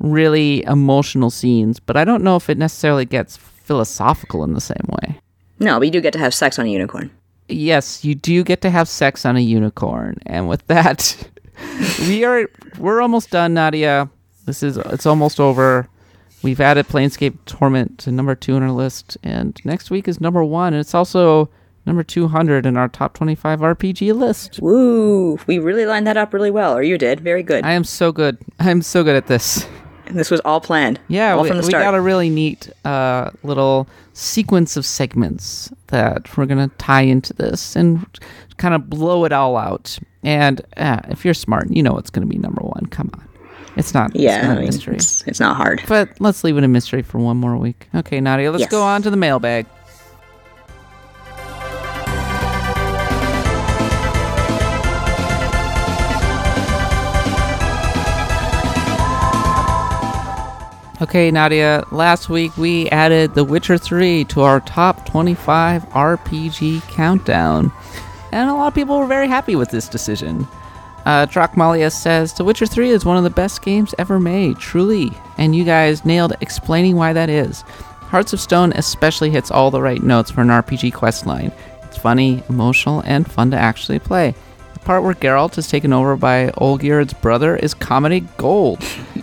really emotional scenes, but I don't know if it necessarily gets philosophical in the same way. No, but you do get to have sex on a unicorn. yes, you do get to have sex on a unicorn, and with that, we are we're almost done, Nadia. This is it's almost over. We've added Planescape Torment to number two on our list, and next week is number one, and it's also number two hundred in our top twenty-five RPG list. Woo! We really lined that up really well, or you did. Very good. I am so good. I'm so good at this. And this was all planned. Yeah, all we, from the we got a really neat uh, little sequence of segments that we're gonna tie into this and kind of blow it all out. And uh, if you're smart, you know it's gonna be number one. Come on, it's not. it's yeah, not I a mean, mystery. it's, it's not hard. But let's leave it a mystery for one more week. Okay, Nadia, let's Yes. go on to the mailbag. Okay, Nadia, last week we added The Witcher 3 to our top 25 RPG countdown. And a lot of people were very happy with this decision. Uh, Drakmalia says The Witcher 3 is one of the best games ever made, truly. And you guys nailed explaining why that is. Hearts of Stone especially hits all the right notes for an RPG questline. It's funny, emotional, and fun to actually play. Part where Geralt is taken over by Olgierd's brother is comedy gold.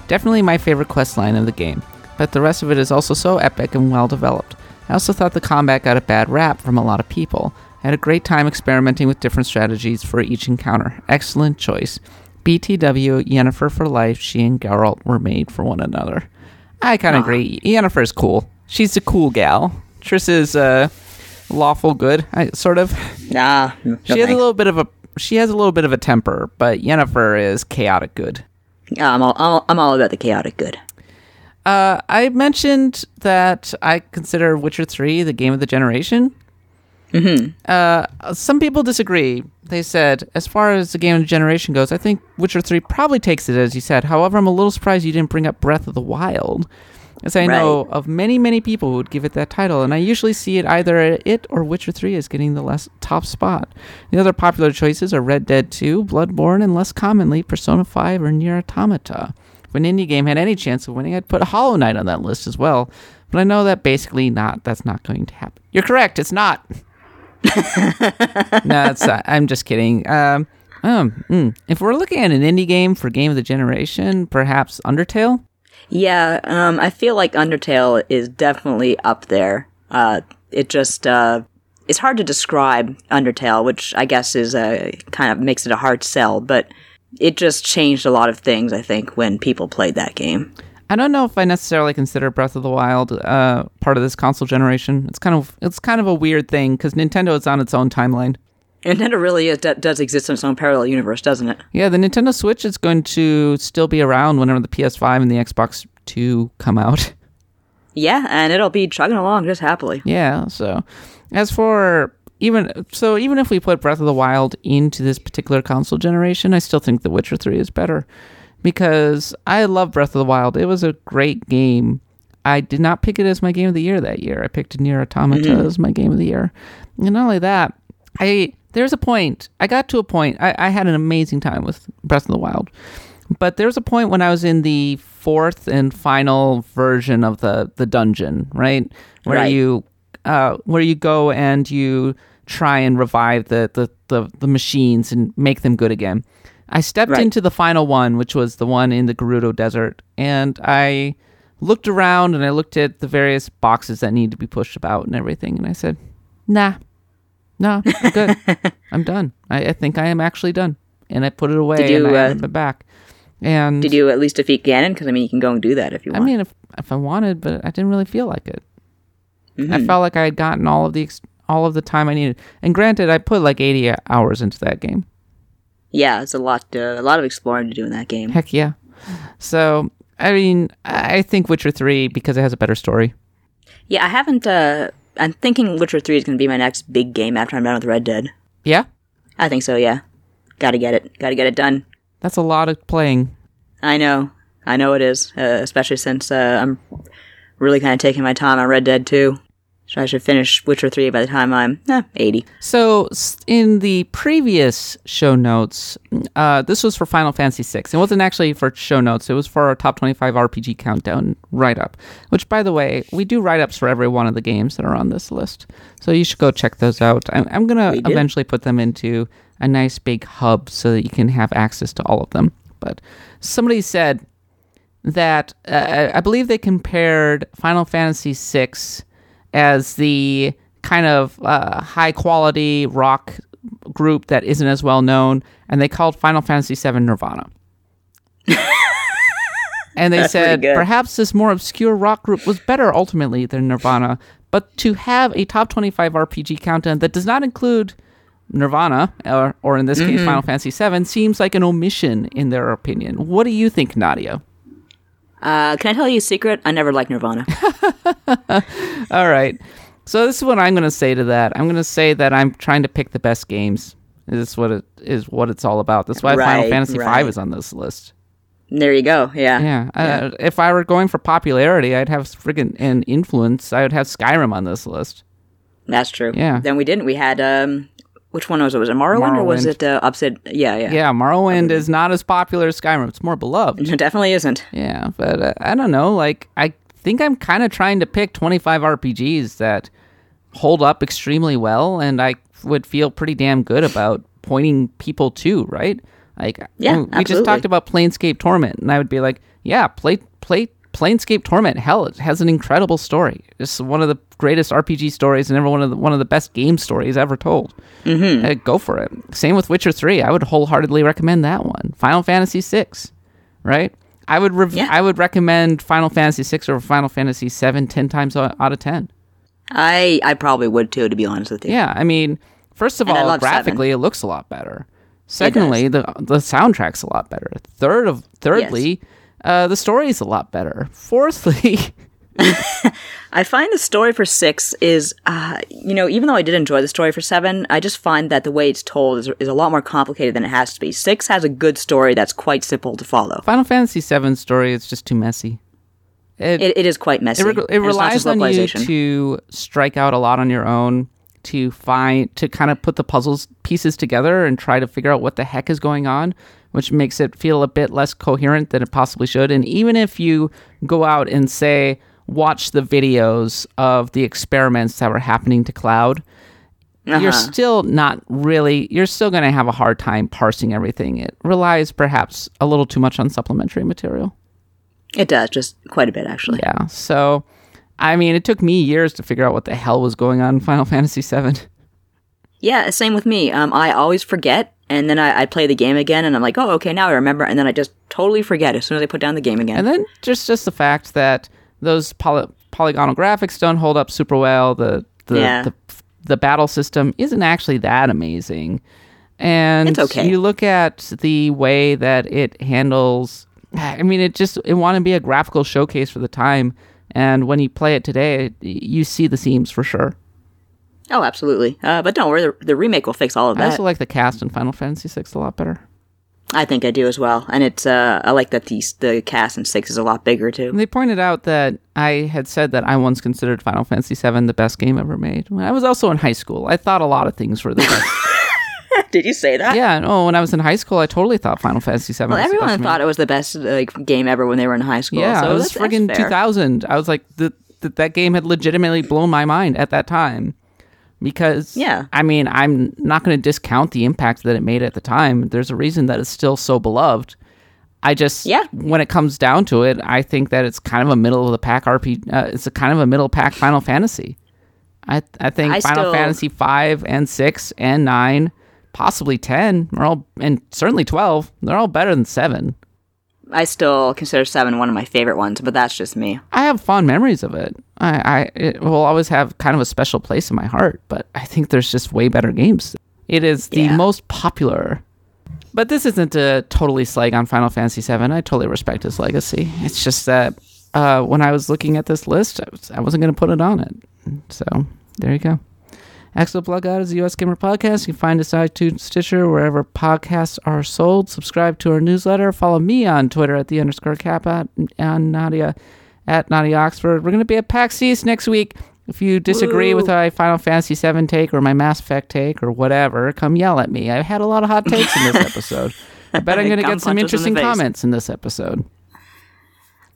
Definitely my favorite questline of the game. But the rest of it is also so epic and well developed. I also thought the combat got a bad rap from a lot of people. I had a great time experimenting with different strategies for each encounter. Excellent choice. BTW, Yennefer for life, she and Geralt were made for one another. I kind of agree. Yennefer is cool. She's a cool gal. Triss is uh, lawful good, I, sort of. Nah, no She has a little bit of a she has a little bit of a temper, but Yennefer is chaotic good. Yeah, I'm all, I'm, I'm all about the chaotic good. Uh, I mentioned that I consider Witcher 3 the game of the generation. Mm-hmm. Uh, some people disagree. They said, as far as the game of the generation goes, I think Witcher 3 probably takes it, as you said. However, I'm a little surprised you didn't bring up Breath of the Wild, as I know of many, many people who would give it that title, and I usually see it either at it or Witcher 3 as getting the less top spot. The other popular choices are Red Dead 2, Bloodborne, and less commonly Persona 5 or Nier Automata. If an indie game had any chance of winning, I'd put Hollow Knight on that list as well. But I know that basically not that's not going to happen. You're correct, it's not. no, it's not. I'm just kidding. Um, um, mm. if we're looking at an indie game for game of the generation, perhaps Undertale. Yeah, um, I feel like Undertale is definitely up there. Uh, it just, uh, it's hard to describe Undertale, which I guess is, uh, kind of makes it a hard sell, but it just changed a lot of things, I think, when people played that game. I don't know if I necessarily consider Breath of the Wild uh, part of this console generation. It's kind of it's kind of a weird thing because Nintendo is on its own timeline. Nintendo really is, d- does exist in its own parallel universe, doesn't it? Yeah, the Nintendo Switch is going to still be around whenever the PS5 and the Xbox Two come out. Yeah, and it'll be chugging along just happily. Yeah. So, as for even so, even if we put Breath of the Wild into this particular console generation, I still think The Witcher Three is better because I love Breath of the Wild. It was a great game. I did not pick it as my game of the year that year. I picked Nier Automata mm-hmm. as my game of the year, and not only that, I there's a point. I got to a point. I, I had an amazing time with Breath of the Wild, but there was a point when I was in the fourth and final version of the the dungeon, right, where Right. you uh, where you go and you try and revive the, the, the, the machines and make them good again. I stepped Right. into the final one, which was the one in the Gerudo Desert, and I looked around and I looked at the various boxes that need to be pushed about and everything, and I said, "Nah, no, I'm good. I'm done. I, I think I am actually done." And I put it away, Did you, and I uh, haven't back. And Did you at least defeat Ganon? Because I mean, you can go and do that if you want. I mean, if if I wanted, but I didn't really feel like it. Mm-hmm. I felt like I had gotten all of the ex- all of the time I needed. And granted, I put like 80 hours into that game. yeah, it's a lot. Uh, a lot of exploring to do in that game. Heck yeah. So, I mean, I think Witcher 3 because it has a better story. Yeah, I haven't. Uh, I'm thinking Witcher Three is going to be my next big game after I'm done with Red Dead. Yeah? I think so. Yeah, got to get it. Got to get it done. That's a lot of playing. I know. I know it is. Uh, especially since uh, I'm really kind of taking my time on Red Dead 2. So I should finish Witcher 3 by the time I'm eh, 80. So, in the previous show notes, uh, this was for Final Fantasy VI. It wasn't actually for show notes, it was for our top 25 RPG countdown write up, which, by the way, we do write ups for every one of the games that are on this list. So, you should go check those out. I'm, I'm going to eventually put them into a nice big hub so that you can have access to all of them. But somebody said that uh, I believe they compared Final Fantasy VI as the kind of uh, high quality rock group that isn't as well known, and they called Final Fantasy VII Nirvana. and they That's said perhaps this more obscure rock group was better ultimately than Nirvana, but to have a top 25 RPG countdown that does not include Nirvana, or, or in this case Mm-hmm. Final Fantasy VII, seems like an omission in their opinion. What do you think, Nadia? Uh, can I tell you a secret? I never liked Nirvana. All right. So this is what I'm going to say to that. I'm going to say that I'm trying to pick the best games. This is what it is. What it's all about. That's why Final Fantasy right. V is on this list. there you go. Yeah. Yeah. Uh, if I were going for popularity, I'd have friggin' and influence. I would have Skyrim on this list. That's true. Yeah. Then we didn't. We had, um, which one was it? Was it Morrowind, or was it uh? Yeah, yeah. Yeah, Morrowind is not as popular as Skyrim. It's more beloved. It definitely isn't. Yeah, but uh, I don't know. Like, I think I'm kind of trying to pick 25 RPGs that hold up extremely well, and I would feel pretty damn good about pointing people to. Right? Like, Yeah, we just talked about Planescape Torment, and I would be like, yeah, play play Planescape Torment. Hell, it has an incredible story. It's one of the greatest RPG stories, and ever one of the one of the best game stories ever told. Mm-hmm. go for it. Same with Witcher Three. I would wholeheartedly recommend that one. Final Fantasy Six, right? I would rev- Yeah. I would recommend Final Fantasy Six over Final Fantasy Seven ten times out of ten. I I probably would too, to be honest with you. Yeah, I mean, first of And all, love seven. graphically, it looks a lot better. Secondly, the the soundtrack's a lot better. Third of thirdly, uh, the story is a lot better. Fourthly, I find the story for six is, uh, you know, even though I did enjoy the story for seven, I just find that the way it's told is, is a lot more complicated than it has to be. Six has a good story that's quite simple to follow. Final Fantasy Seven story is just too messy. It It, it is quite messy. it, re- it and it's not relies on you to strike out a lot on your own to find to kind of put the puzzles pieces together and try to figure out what the heck is going on which makes it feel a bit less coherent than it possibly should and even if you go out and say watch the videos of the experiments that were happening to cloud you're Uh-huh. still not really you're still going to have a hard time parsing everything it relies perhaps a little too much on supplementary material It does, just quite a bit, actually. yeah. So, I mean, it took me years to figure out what the hell was going on in Final Fantasy VII. Yeah, same with me. Um, I always forget, and then I, I play the game again, and I'm like, oh, okay, now I remember, and then I just totally forget as soon as I put down the game again. And then just just the fact that those poly- polygonal graphics don't hold up super well. The the, Yeah. the the battle system isn't actually that amazing. And okay. you look at the way that it handles I mean it just it wanted to be a graphical showcase for the time and when you play it today you see the seams for sure. Oh, absolutely. Uh, but don't worry, the, the remake will fix all of that. I also like the cast in Final Fantasy 6 a lot better. I think I do as well, and it's uh, I like that the the cast in six is a lot bigger too. And they pointed out that I had said that I once considered Final Fantasy VII the best game ever made. When I was also in high school. I thought a lot of things were the best. Did you say that? yeah, no, when I was in high school, I totally thought Final Fantasy VII Well, was the everyone best thought it was the best like game ever when they were in high school. Yeah, so it was friggin' fair. 2000. I was like, the, the, that game had legitimately blown my mind at that time. Because, Yeah. I mean, I'm not going to discount the impact that it made at the time. There's a reason that it's still so beloved. I just, Yeah. when it comes down to it, I think that it's kind of a middle of the pack RP. Uh, it's a kind of a middle pack Final Fantasy. I I think I Final still- Fantasy five and six and nine, possibly ten, are all, and certainly twelve. They're all better than seven. I still consider seven one of my favorite ones, but that's just me. I have fond memories of it. I, I it will always have kind of a special place in my heart, but I think there's just way better games. It is the Yeah. most popular. But this isn't a totally slag on Final Fantasy 7 I totally respect its legacy. It's just that uh, when I was looking at this list, I, was, I wasn't going to put it on it. So there you go. Axe of the Blood God is a US Gamer podcast. You can find us on iTunes, Stitcher, wherever podcasts are sold. Subscribe to our newsletter. Follow me on Twitter at the underscore cap and Nadia at Nadia Oxford. We're going to be at PAX East next week. If you disagree Woo. with my Final Fantasy VII take or my Mass Effect take or whatever, come yell at me. I had a lot of hot takes in this episode. I bet I'm going to get some us in interesting comments in this episode.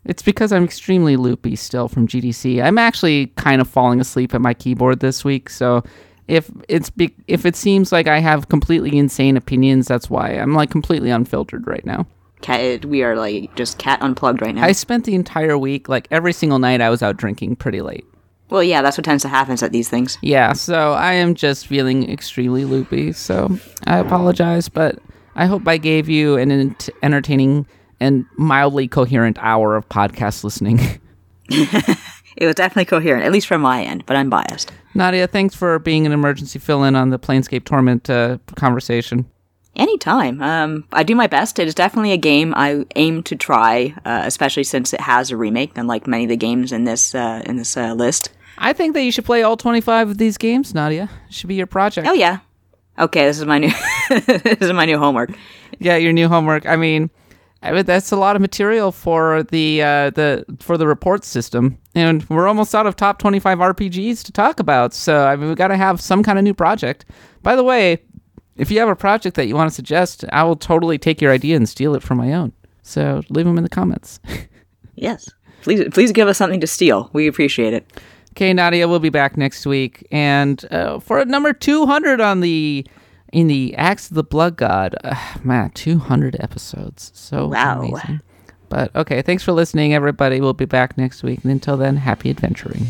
It's because I'm extremely loopy still from GDC. I'm actually kind of falling asleep at my keyboard this week, so if it's be- if it seems like I have completely insane opinions, that's why I'm like completely unfiltered right now. Kat, we are like just Kat unplugged right now. I spent the entire week like every single night I was out drinking pretty late. well, yeah, that's what tends to happen at these things. Yeah, so I am just feeling extremely loopy. So I apologize, but I hope I gave you an ent- entertaining and mildly coherent hour of podcast listening. It was definitely coherent, at least from my end, but I'm biased. Nadia, thanks for being an emergency fill in on the Planescape Torment uh, conversation. Anytime. Um, I do my best. It is definitely a game I aim to try, uh, especially since it has a remake, unlike many of the games in this uh, in this uh, list. I think that you should play all 25 of these games, Nadia. It should be your project. Oh yeah. Okay, this is my new this is my new homework. Yeah, your new homework. I mean, I mean that's a lot of material for the uh, the for the report system, and we're almost out of top twenty five RPGs to talk about. So I mean, we got to have some kind of new project. By the way, if you have a project that you want to suggest, I will totally take your idea and steal it for my own. So leave them in the comments. Yes. Please please give us something to steal. We appreciate it. Okay, Nadia, we'll be back next week, and uh, for number two hundred on the in the Axe of the Blood God, uh, man, two hundred episodes, so Wow. amazing. But okay, thanks for listening, everybody. We'll be back next week, and until then, happy adventuring.